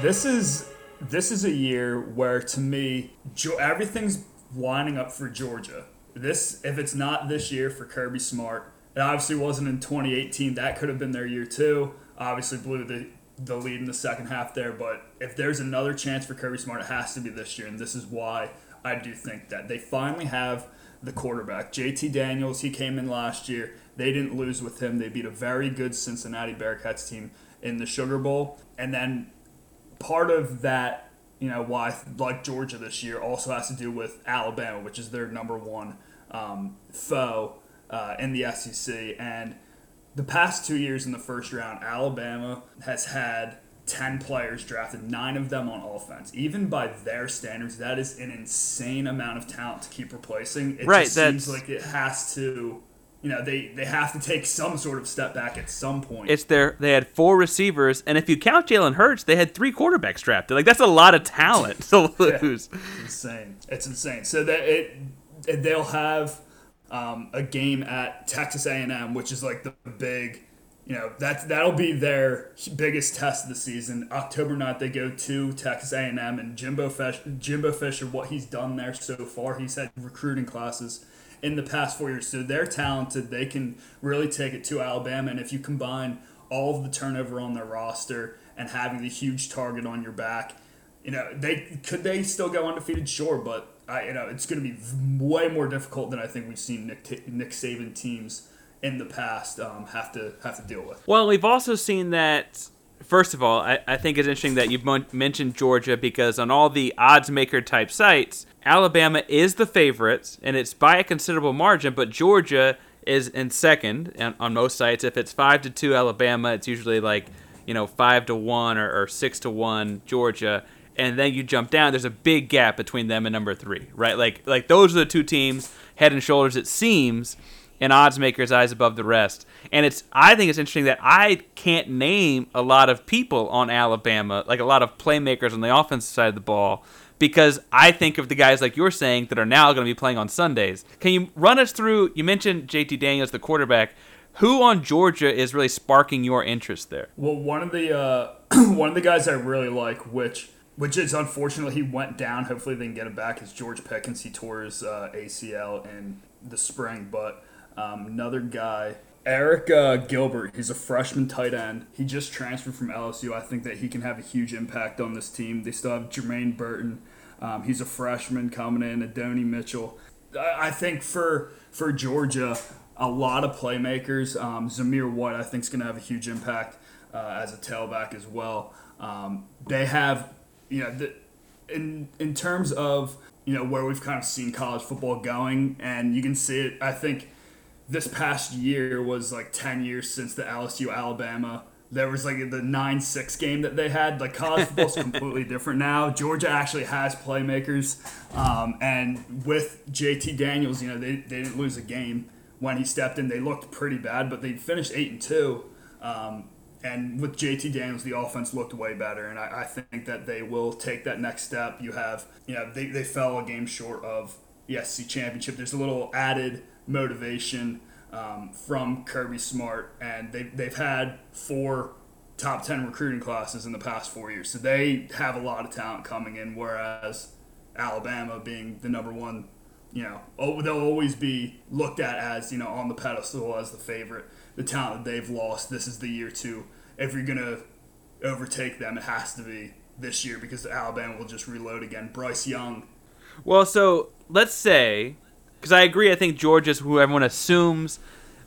This is this is a year where, to me, everything's lining up for Georgia. This, if it's not this year for Kirby Smart, it obviously wasn't in 2018. That could have been their year too. Obviously, blew the the lead in the second half there. But if there's another chance for Kirby Smart, it has to be this year, and this is why I do think that they finally have the quarterback. JT Daniels, he came in last year. They didn't lose with him. They beat a very good Cincinnati Bearcats team in the Sugar Bowl, and then part of that, you know, why like Georgia this year also has to do with Alabama, which is their number one um, foe uh, in the SEC. And the past two years in the first round, Alabama has had 10 players drafted, nine of them on offense. Even by their standards, that is an insane amount of talent to keep replacing. It right, just seems like it has to you know they they have to take some sort of step back at some point. It's their they had four receivers, and if you count Jalen Hurts, they had three quarterbacks drafted. Like that's a lot of talent to lose. Yeah, it's insane. It's insane. So that it they'll have um, a game at Texas A&M, which is like the big. You know that that'll be their biggest test of the season. October 9th, they go to Texas A&M, and Jimbo Fish, Jimbo Fisher, what he's done there so far, he's had recruiting classes in the past four years. So they're talented. They can really take it to Alabama. And if you combine all of the turnover on their roster and having the huge target on your back, you know, they could they still go undefeated? Sure, but I, you know, it's going to be way more difficult than I think we've seen Nick, Nick Saban teams in the past um, have to have to deal with. Well, we've also seen that first of all, I, I think it's interesting that you've mentioned Georgia because on all the odds maker type sites, Alabama is the favorites, and it's by a considerable margin, but Georgia is in second on, on most sites. If it's 5 to 2 Alabama, it's usually like, you know, 5 to 1 or, or 6 to 1 Georgia. And then you jump down, there's a big gap between them and number three, right? Like, like those are the two teams, head and shoulders, it seems, in odds makers' eyes above the rest. And it's I think it's interesting that I can't name a lot of people on Alabama, like a lot of playmakers on the offensive side of the ball, because I think of the guys like you're saying that are now going to be playing on Sundays. Can you run us through? You mentioned JT Daniels, the quarterback. Who on Georgia is really sparking your interest there? Well, one of the uh, one of the guys I really like, which which is unfortunately he went down. Hopefully they can get him back. Is George Pickens? He tore his uh, ACL in the spring, but um, another guy, Arik uh, Gilbert, he's a freshman tight end. He just transferred from LSU. I think that he can have a huge impact on this team. They still have Jermaine Burton. Um, he's a freshman coming in. Adonai Mitchell. I, I think for for Georgia, a lot of playmakers. Um, Zamir White, I think, is going to have a huge impact uh, as a tailback as well. Um, they have, you know, the, in in terms of you know where we've kind of seen college football going, and you can see it. I think this past year was like 10 years since the LSU Alabama. There was like the 9 6 game that they had. Like college football's completely different now. Georgia actually has playmakers. Um, and with JT Daniels, you know, they, they didn't lose a game when he stepped in. They looked pretty bad, but they finished 8 and 2. Um, and with JT Daniels, the offense looked way better, and I, I, think that they will take that next step. You have, you know, they, they fell a game short of the SEC championship. There's a little added motivation um, from Kirby Smart, and they, they've had four top 10 recruiting classes in the past four years. So they have a lot of talent coming in, whereas Alabama being the number one, you know, they'll always be looked at as, you know, on the pedestal as the favorite. The talent that they've lost, this is the year to, if you're to overtake them, it has to be this year because Alabama will just reload again. Bryce Young. Well, so let's say because I agree. I think Georgia's who everyone assumes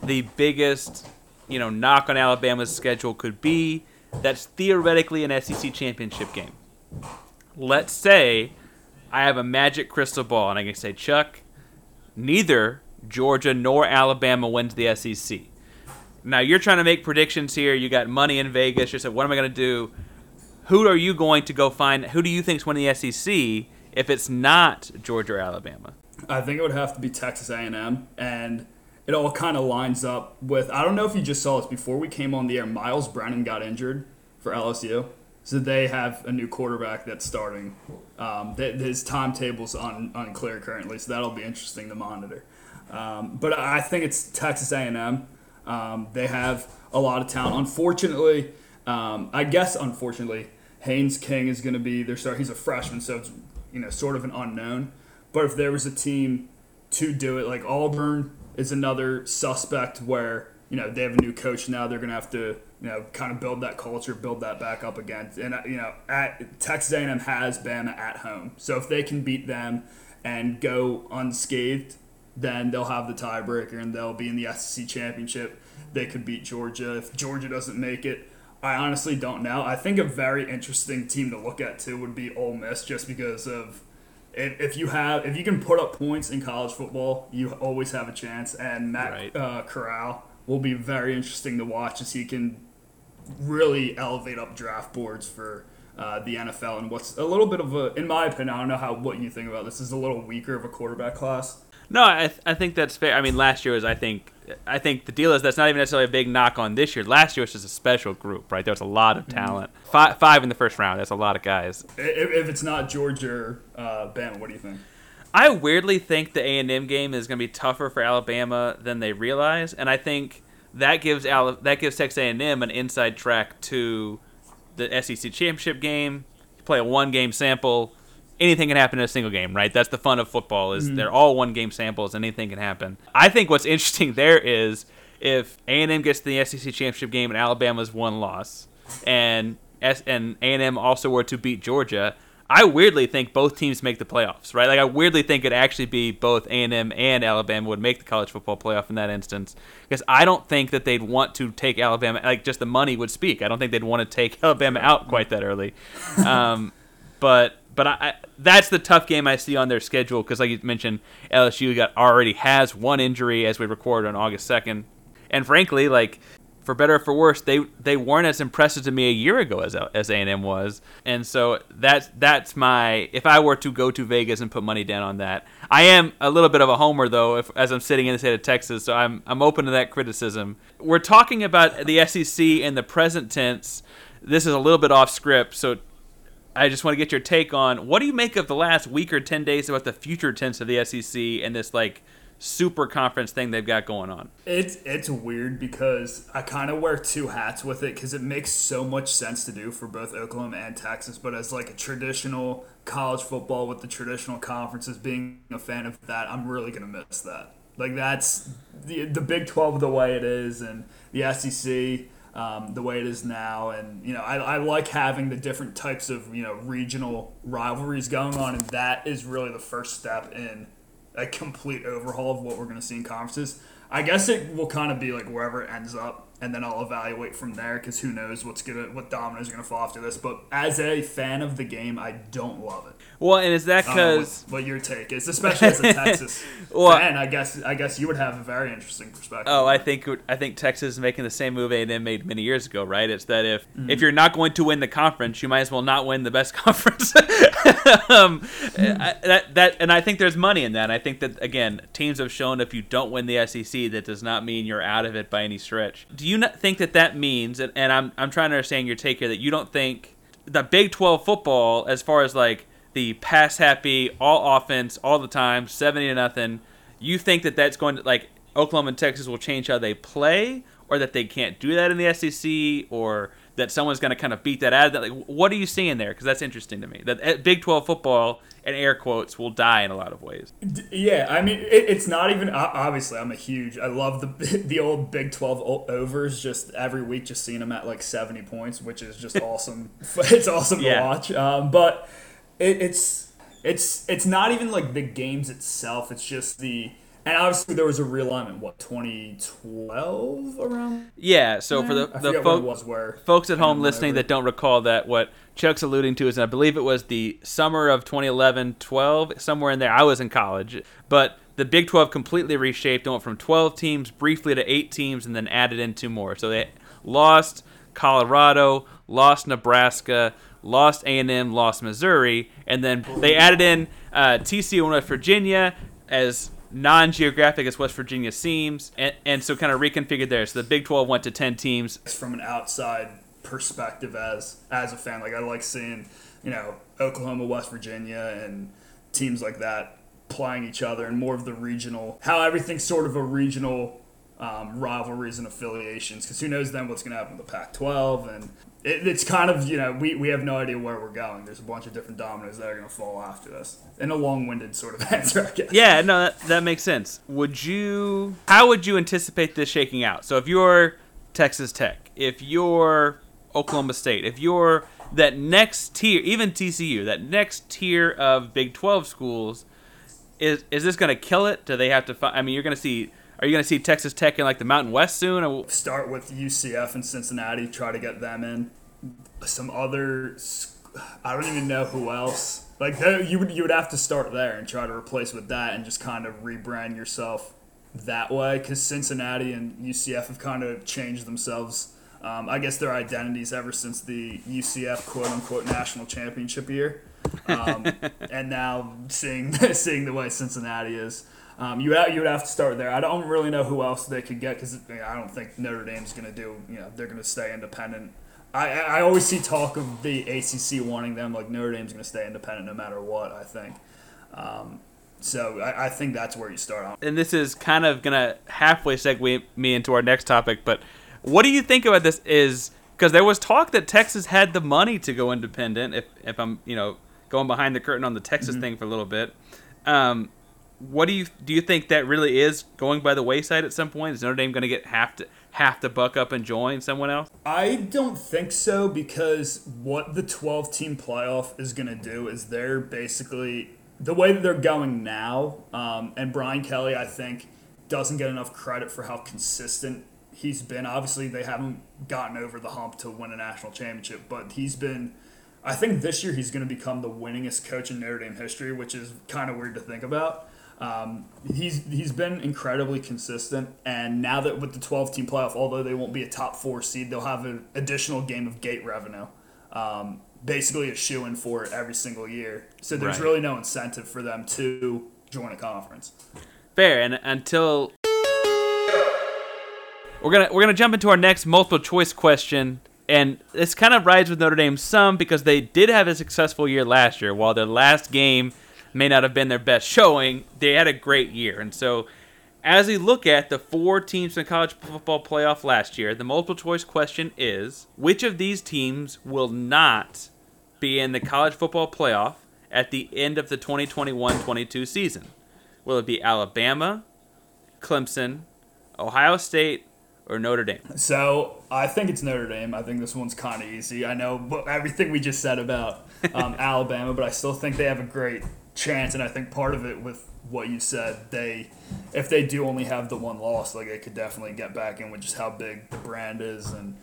the biggest, you know, knock on Alabama's schedule could be. That's theoretically an SEC championship game. Let's say I have a magic crystal ball and I can say, Chuck, neither Georgia nor Alabama wins the SEC. Now you're trying to make predictions here. You got money in Vegas. You said, what am I going to do? Who are you going to go find? Who do you think's winning the SEC if it's not Georgia or Alabama? I think it would have to be Texas A&M, and it all kind of lines up with. I don't know if you just saw this before we came on the air. Myles Brennan got injured for LSU, so they have a new quarterback that's starting. Um, his timetable's un, unclear currently, so that'll be interesting to monitor. Um, but I think it's Texas A&M. Um, they have a lot of talent. Unfortunately, um, I guess unfortunately, Haynes King is going to be their star. He's a freshman, so it's you know sort of an unknown. But if there was a team to do it, like Auburn is another suspect where you know they have a new coach now. They're to have to you know kind of build that culture, build that back up again. And uh, you know, at Texas A&M has Bama at home, so if they can beat them and go unscathed, then they'll have the tiebreaker and they'll be in the SEC championship. They could beat Georgia. If Georgia doesn't make it, I honestly don't know. I think a very interesting team to look at too would be Ole Miss, just because of if, if you have if you can put up points in college football, you always have a chance. And Matt right. uh, Corral will be very interesting to watch as he can really elevate up draft boards for uh, the NFL and what's a little bit of a, in my opinion, I don't know how what you think about this is a little weaker of a quarterback class. No, I, th- I think that's fair. I mean, last year was I think I think the deal is that's not even necessarily a big knock on this year. Last year was just a special group, right? There was a lot of mm-hmm. talent. Mm-hmm. Five, five in the first round. That's a lot of guys. If, if it's not Georgia or uh, Bama, what do you think? I weirdly think the A and M game is going to be tougher for Alabama than they realize, and I think that gives Al- that gives Texas A and M an inside track to the SEC championship game. You play a one game sample anything can happen in a single game, right? That's the fun of football is mm-hmm. they're all one game samples, anything can happen. I think what's interesting there is if A and M gets to the SEC championship game and Alabama's one loss, and S and A and M also were to beat Georgia. I weirdly think both teams make the playoffs, right? Like I weirdly think it'd actually be both A and M and Alabama would make the college football playoff in that instance, because I don't think that they'd want to take Alabama. Like just the money would speak. I don't think they'd want to take Alabama out quite that early. Um, but but I, I, that's the tough game I see on their schedule because, like you mentioned, LSU got already has one injury as we record on August second, and frankly, like for better or for worse, they they weren't as impressive to me a year ago as as A and M was, and so that's that's my if I were to go to Vegas and put money down on that, I am a little bit of a homer though, if, as I'm sitting in the state of Texas, so I'm I'm open to that criticism. We're talking about the SEC in the present tense. This is a little bit off script, so I just want to get your take on what do you make of the last week or 10 days about the future tense of the SEC and this like super conference thing they've got going on. It's it's weird because I kind of wear two hats with it because it makes so much sense to do for both Oklahoma and Texas. But as like a traditional college football with the traditional conferences, being a fan of that, I'm really gonna miss that. Like that's the the Big Twelve the way it is, and the SEC um, the way it is now. And you know, I, I like having the different types of you know regional rivalries going on, and that is really the first step in a complete overhaul of what we're going to see in conferences. I guess it will kind of be like wherever it ends up, and then I'll evaluate from there because who knows what's gonna what dominoes are gonna fall after this. But as a fan of the game, I don't love it. Well, and is that I don't know because what, what your take is, especially as a Texas Well- fan? I guess I guess you would have a very interesting perspective. Oh, I think I think Texas is making the same move A&M made many years ago, right? It's that if Mm-hmm. if you're not going to win the conference, you might as well not win the best conference. um, I, that that and I think there's money in that. I think that again, teams have shown if you don't win the SEC, that does not mean you're out of it by any stretch. Do you not think that that means? And, and I'm I'm trying to understand your take here that you don't think the Big 12 football, as far as like the pass happy, all offense, all the time, 70 to nothing, you think that that's going to, like, Oklahoma and Texas will change how they play, or that they can't do that in the SEC, or that someone's going to kind of beat that out of that? Like, what are you seeing there? Because that's interesting to me. That uh, Big 12 football, and air quotes, will die in a lot of ways. Yeah, I mean, it, it's not even. Obviously, I'm a huge. I love the the old Big 12 overs. Just every week, just seeing them at like 70 points, which is just awesome. it's awesome Yeah. to watch. Um, but it, it's it's it's not even like the games itself. It's just the. And obviously, there was a realignment. What 2012 around? Yeah, so for the, the folk, it was. Where folks at home listening over. that don't recall that, what Chuck's alluding to is, and I believe it was the summer of 2011 12, somewhere in there. I was in college. But the Big 12 completely reshaped and went from 12 teams briefly to eight teams and then added in two more. So they lost Colorado, lost Nebraska, lost A&M, lost Missouri, and then they added in uh, TCU and West Virginia as non-geographic as West Virginia seems, and, and so kind of reconfigured there. So the Big 12 went to 10 teams. from an outside perspective as as a fan. Like I like seeing, you know, Oklahoma, West Virginia, and teams like that playing each other, and more of the regional, how everything's sort of a regional um, rivalries and affiliations. Because who knows then what's going to happen with the Pac-12, and it, it's kind of you know we, we have no idea where we're going. There's a bunch of different dominoes that are going to fall after this. In a long-winded sort of answer, I guess. Yeah, no, that, that makes sense. Would you? How would you anticipate this shaking out? So if you're Texas Tech, if you're Oklahoma State, if you're that next tier, even TCU, that next tier of Big 12 schools, is is this going to kill it? Do they have to? Find, I mean, you're going to see. Are you going to see Texas Tech in like the Mountain West soon? Or, start with UCF and Cincinnati, try to get them in. Some other, I don't even know who else. Like you would you would have to start there and try to replace with that and just kind of rebrand yourself that way because Cincinnati and UCF have kind of changed themselves. Um, I guess their identities ever since the UCF quote unquote national championship year, um, and now seeing seeing the way Cincinnati is. Um, you you would have to start there. I don't really know who else they could get because I don't think Notre Dame's going to do. You know, they're going to stay independent. I, I always see talk of the ACC wanting them. Like Notre Dame's going to stay independent no matter what. I think. Um, so I, I think that's where you start on. and this is kind of gonna halfway segue me into our next topic. But what do you think about this? Is because there was talk that Texas had the money to go independent. If if I'm you know going behind the curtain on the Texas thing for a little bit, um, what do you do? You think that really is going by the wayside at some point? Is Notre Dame going to get half to half to buck up and join someone else? I don't think so because what the 12 team playoff is going to do is they're basically the way that they're going now. Um, and Brian Kelly, I think, doesn't get enough credit for how consistent he's been. Obviously, they haven't gotten over the hump to win a national championship, but he's been. I think this year he's going to become the winningest coach in Notre Dame history, which is kind of weird to think about. Um, he's he's been incredibly consistent, and now that with the 12 team playoff, although they won't be a top four seed, they'll have an additional game of gate revenue, um, basically a shoe in for it every single year. So there's Right. really no incentive for them to join a conference. Fair. And until we're gonna we're gonna jump into our next multiple choice question, and this kind of rides with Notre Dame some because they did have a successful year last year. While their last game may not have been their best showing, they had a great year. And so, as we look at the four teams in the college football playoff last year, the multiple choice question is: Which of these teams will not be in the college football playoff at the end of the 2021-22 season? Will it be Alabama, Clemson, Ohio State, or Notre Dame? So I think it's Notre Dame. I think this one's kind of easy. I know everything we just said about um, Alabama, but I still think they have a great chance. And I think part of it with what you said, they if they do only have the one loss, like they could definitely get back in with just how big the brand is and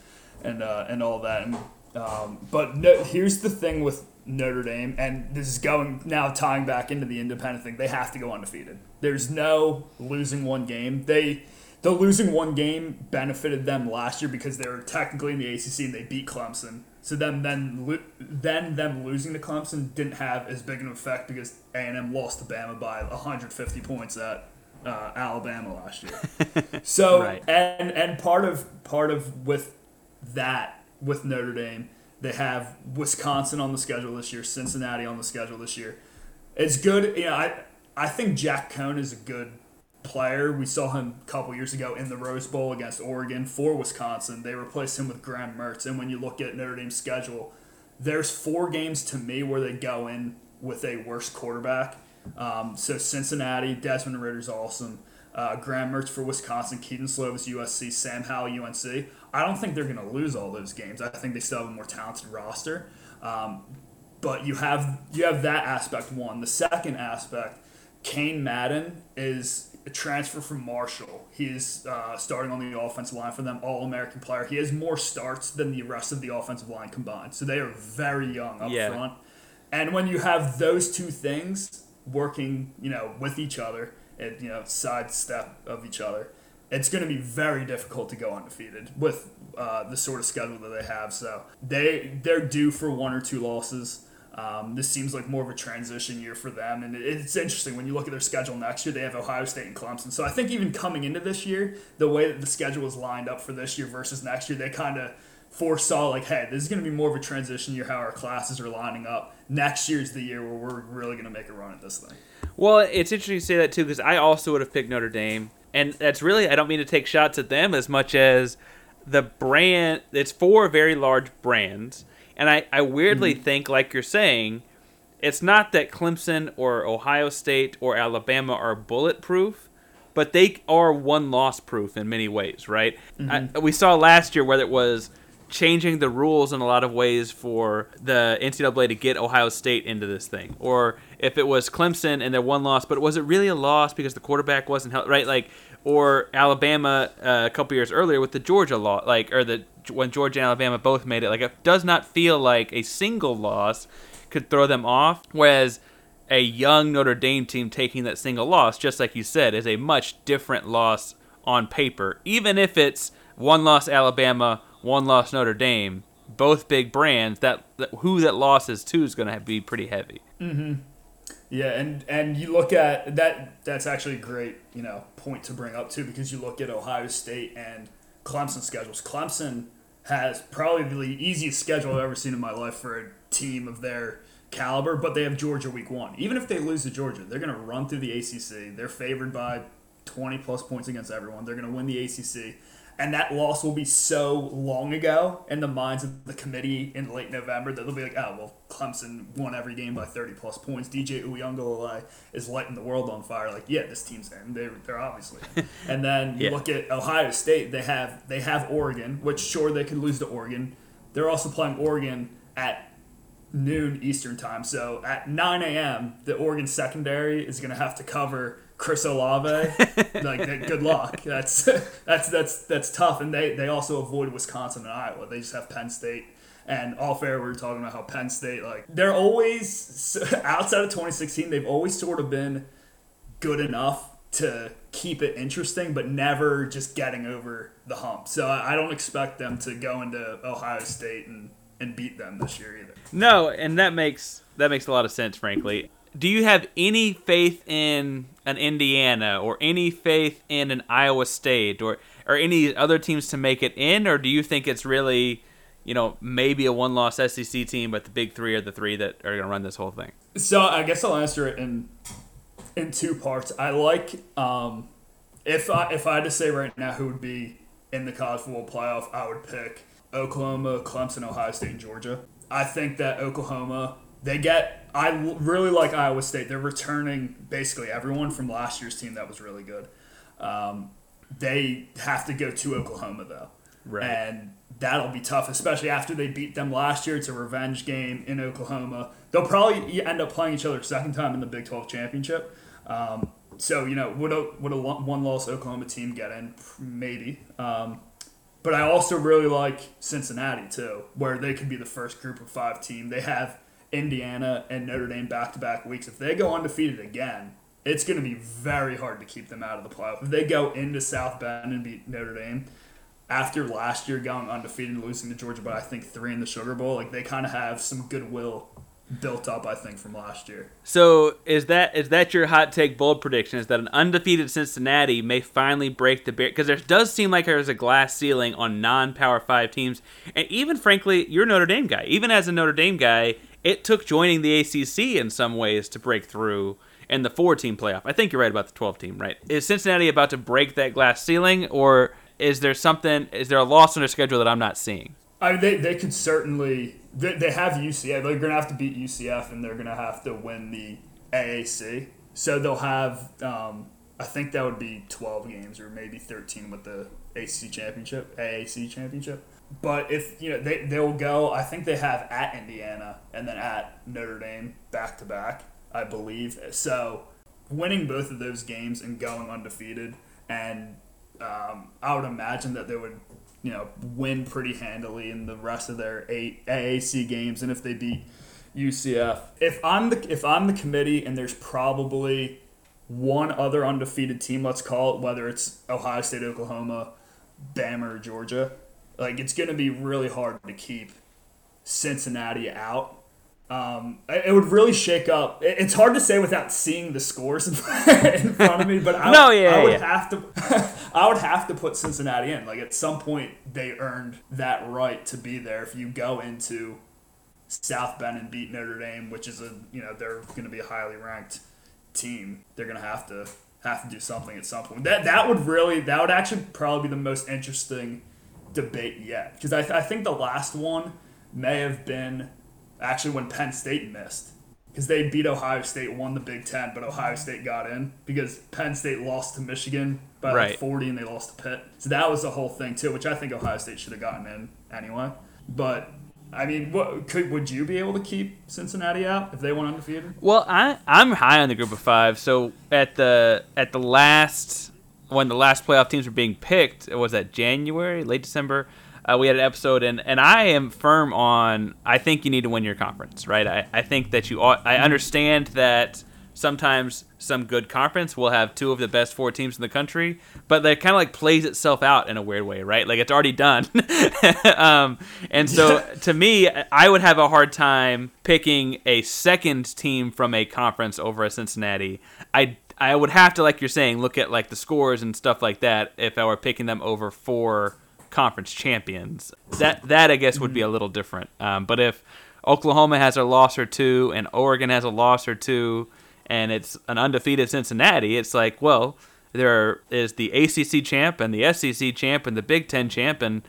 and uh, and all that. And, um, but no, here's the thing with Notre Dame, and this is going now tying back into the independent thing. They have to go undefeated. There's no losing one game. They the losing one game benefited them last year because they were technically in the ACC and they beat Clemson. So then, then, then them losing to Clemson didn't have as big an effect because A and M lost to Bama by 150 points at uh, Alabama last year. so right. and and part of part of with that with Notre Dame, they have Wisconsin on the schedule this year, Cincinnati on the schedule this year. It's good. You know, I I think Jack Coan is a good player. We saw him a couple years ago in the Rose Bowl against Oregon for Wisconsin. They replaced him with Graham Mertz. And when you look at Notre Dame's schedule, there's four games to me where they go in with a worse quarterback. Um, so Cincinnati, Desmond Ridder's awesome. Uh, Graham Mertz for Wisconsin, Kedon Slovis, USC, Sam Howell, UNC. I don't think they're going to lose all those games. I think they still have a more talented roster. Um, but you have you have that aspect one. The second aspect, Cain Madden is a transfer from Marshall. He's uh, starting on the offensive line for them, All American player. He has more starts than the rest of the offensive line combined. So they are very young up yeah. front. And when you have those two things working, you know, with each other, and you know, sidestep of each other, it's going to be very difficult to go undefeated with uh, the sort of schedule that they have. So they they're due for one or two losses. Um, this seems like more of a transition year for them, and it's interesting when you look at their schedule next year. They have Ohio State and Clemson, so I think even coming into this year, the way that the schedule is lined up for this year versus next year, they kind of foresaw like, hey, this is going to be more of a transition year how our classes are lining up. Next year's the year where we're really going to make a run at this thing. Well, it's interesting to say that too because I also would have picked Notre Dame, and that's really I don't mean to take shots at them as much as the brand. It's four very large brands and I, I weirdly mm-hmm. think, like you're saying, it's not that Clemson or Ohio State or Alabama are bulletproof, but they are one loss proof in many ways, right? Mm-hmm. I, we saw last year whether it was changing the rules in a lot of ways for the NCAA to get Ohio State into this thing, or if it was Clemson and their one loss, but was it really a loss because the quarterback wasn't held, right? Like, or Alabama uh, a couple years earlier with the Georgia law, like, or the when Georgia and Alabama both made it. Like it does not feel like a single loss could throw them off, whereas a young Notre Dame team taking that single loss, just like you said, is a much different loss on paper. Even if it's one loss Alabama, one loss Notre Dame, both big brands. That, that who that loss is to is going to be pretty heavy. Mm-hmm. Yeah, and and you look at that. That's actually a great you know point to bring up too, because you look at Ohio State and Clemson schedules. Clemson has probably the easiest schedule I've ever seen in my life for a team of their caliber, but they have Georgia week one. Even if they lose to Georgia, they're going to run through the ACC. They're favored by 20 plus points against everyone. They're going to win the ACC and that loss will be so long ago in the minds of the committee in late November that they'll be like, oh well, Clemson won every game by 30 plus points. DJ Uiagalelei is lighting the world on fire. Like, yeah, this team's in. They're, they're obviously. and then you yeah. look at Ohio State. They have they have Oregon, which sure they could lose to Oregon. They're also playing Oregon at noon Eastern time. So at 9 a.m., the Oregon secondary is going to have to cover Chris Olave, like good luck. That's that's that's that's tough. And they they also avoid Wisconsin and Iowa. They just have Penn State. And all fair, we were talking about how Penn State, like they're always outside of 2016, they've always sort of been good enough to keep it interesting, but never just getting over the hump. So I don't expect them to go into Ohio State and, and beat them this year either. No, and that makes that makes a lot of sense, frankly do you have any faith in an Indiana or any faith in an Iowa State or or any other teams to make it in, or do you think it's really, you know, maybe a one-loss SEC team, but the big three are the three that are going to run this whole thing? So I guess I'll answer it in in two parts. I like um, if I if I had to say right now who would be in the college football playoff, I would pick Oklahoma, Clemson, Ohio State, and Georgia. I think that Oklahoma they get. I really like Iowa State. They're returning basically everyone from last year's team that was really good. Um, they have to go to Oklahoma though, right. and that'll be tough, especially after they beat them last year. It's a revenge game in Oklahoma. They'll probably end up playing each other second time in the Big 12 championship. Um, so you know, would a would a one loss Oklahoma team get in? Maybe. Um, but I also really like Cincinnati too, where they could be the first Group of Five team. They have Indiana and Notre Dame back to back weeks. If they go undefeated again, it's going to be very hard to keep them out of the playoff. If they go into South Bend and beat Notre Dame, after last year going undefeated and losing to Georgia, but I think three in the Sugar Bowl, like they kind of have some goodwill built up, I think, from last year. So is that is that your hot take bold prediction? Is that an undefeated Cincinnati may finally break the barrier? Because there does seem like there's a glass ceiling on non-power five teams, and even frankly, you're a Notre Dame guy. Even as a Notre Dame guy, it took joining the ACC in some ways to break through in the four-team playoff. I think you're right about the 12-team, right? Is Cincinnati about to break that glass ceiling, or is there something? Is there a loss on their schedule that I'm not seeing? I mean, they, they could certainly they, they have UCF. They're gonna have to beat UCF, and they're gonna have to win the AAC. So they'll have um, I think that would be 12 games or maybe 13 with the ACC championship, AAC championship. But if you know they they'll go, I think they have at Indiana and then at Notre Dame back to back, I believe. So winning both of those games and going undefeated, and um, I would imagine that they would you know win pretty handily in the rest of their eight AAC games, and if they beat UCF, if I'm the if I'm the committee and there's probably one other undefeated team, let's call it, whether it's Ohio State, Oklahoma, Bama, or Georgia, like it's going to be really hard to keep Cincinnati out. Um, it would really shake up. It's hard to say without seeing the scores in front of me, but I, no, yeah, I would yeah. have to. I would have to put Cincinnati in. Like at some point, they earned that right to be there. If you go into South Bend and beat Notre Dame, which is a you know they're going to be a highly ranked team, they're going to have to have to do something at some point. That that would really that would actually probably be the most interesting debate yet because I, I think the last one may have been actually when Penn State missed because they beat Ohio State, won the Big Ten, but Ohio State got in because Penn State lost to Michigan by Right. like 40 and they lost to Pitt. So that was the whole thing too, which I think Ohio State should have gotten in anyway. But I mean, what could would you be able to keep Cincinnati out if they went undefeated? Well, I I'm high on the group of five. So at the at the last when the last playoff teams were being picked, it was that January, late December. Uh, we had an episode, and, and I am firm on. I think you need to win your conference, right? I, I think that you ought. I understand that sometimes some good conference will have two of the best four teams in the country, but that kind of like plays itself out in a weird way, right? Like it's already done. um, and so to me, I would have a hard time picking a second team from a conference over a Cincinnati. I I would have to, like you're saying, look at like the scores and stuff like that if I were picking them over four conference champions. That that I guess would be a little different. Um, but if Oklahoma has a loss or two and Oregon has a loss or two, and it's an undefeated Cincinnati, it's like, well, there is the ACC champ and the SEC champ and the Big Ten champ, and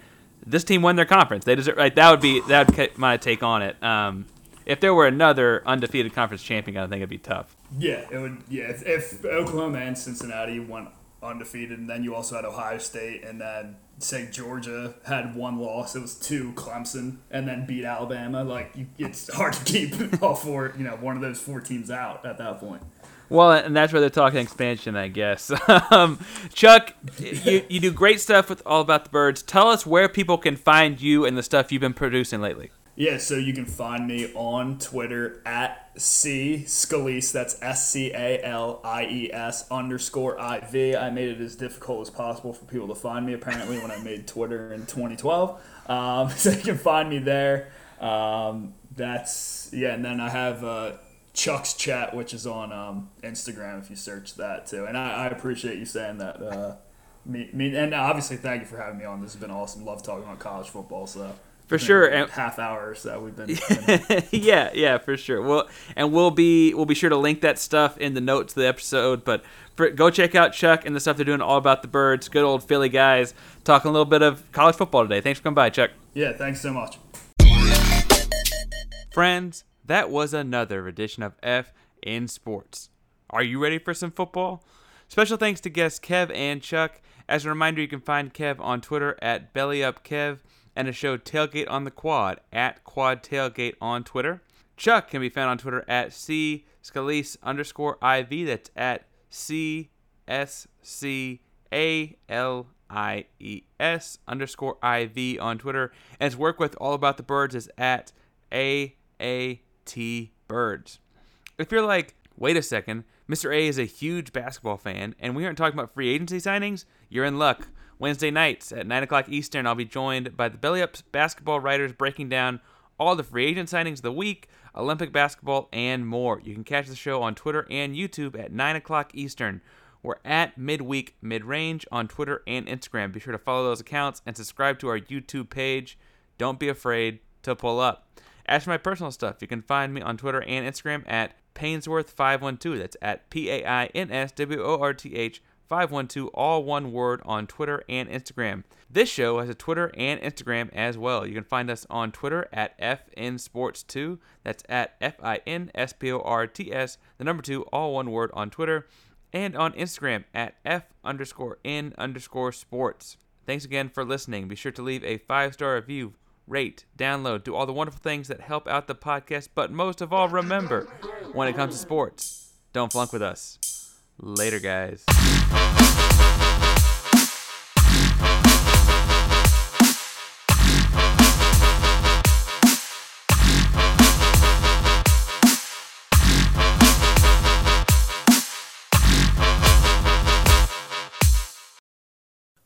this team won their conference. They deserve. Right, that would be that would my take on it. Um, if there were another undefeated conference champion, I think it'd be tough. Yeah, it would. Yeah, if, if Oklahoma and Cincinnati went undefeated, and then you also had Ohio State, and then say Georgia had one loss, it was two Clemson, and then beat Alabama. Like you, it's hard to keep all four, you know, one of those four teams out at that point. Well, and that's where they're talking expansion, I guess. um, Chuck, you, you do great stuff with All About the Birds. Tell us where people can find you and the stuff you've been producing lately. Yeah, so you can find me on Twitter at C Scalise. That's S C A L I E S underscore I V. I made it as difficult as possible for people to find me. Apparently, when I made Twitter in 2012, um, so you can find me there. Um, that's yeah, and then I have uh, Chuck's chat, which is on um, Instagram if you search that too. And I, I appreciate you saying that. Uh, me, me, and obviously, thank you for having me on. This has been awesome. Love talking about college football. So For sure, and- half hour or so we've been. been yeah, yeah, for sure. Well, and we'll be we'll be sure to link that stuff in the notes of the episode. But for, go check out Chuck and the stuff they're doing all about the birds. Good old Philly guys talking a little bit of college football today. Thanks for coming by, Chuck. Yeah, thanks so much. Friends, that was another edition of F in Sports. Are you ready for some football? Special thanks to guests Kev and Chuck. As a reminder, you can find Kev on Twitter at BellyUpKev and a show Tailgate on the Quad at Quad Tailgate on Twitter. Chuck can be found on Twitter at C Scalise underscore IV. That's at C S C A L I E S underscore IV on Twitter. And his work with All About the Birds is at A A T Birds. If you're like, wait a second, Mr. A is a huge basketball fan, and we aren't talking about free agency signings, you're in luck. Wednesday nights at 9 o'clock Eastern, I'll be joined by the Belly Ups basketball writers breaking down all the free agent signings of the week, Olympic basketball, and more. You can catch the show on Twitter and YouTube at 9 o'clock Eastern. We're at Midweek Midrange on Twitter and Instagram. Be sure to follow those accounts and subscribe to our YouTube page. Don't be afraid to pull up. As for my personal stuff, you can find me on Twitter and Instagram at Painsworth512. That's at P A I N S W O R T H 512, all one word on Twitter and Instagram. This show has a Twitter and Instagram as well. You can find us on Twitter at FNSports2. That's at F I N S P O R T S, the number two, all one word on Twitter, and on Instagram at F underscore N underscore sports. Thanks again for listening. Be sure to leave a five star review, rate, download, do all the wonderful things that help out the podcast. But most of all, remember when it comes to sports, don't flunk with us. Later, guys.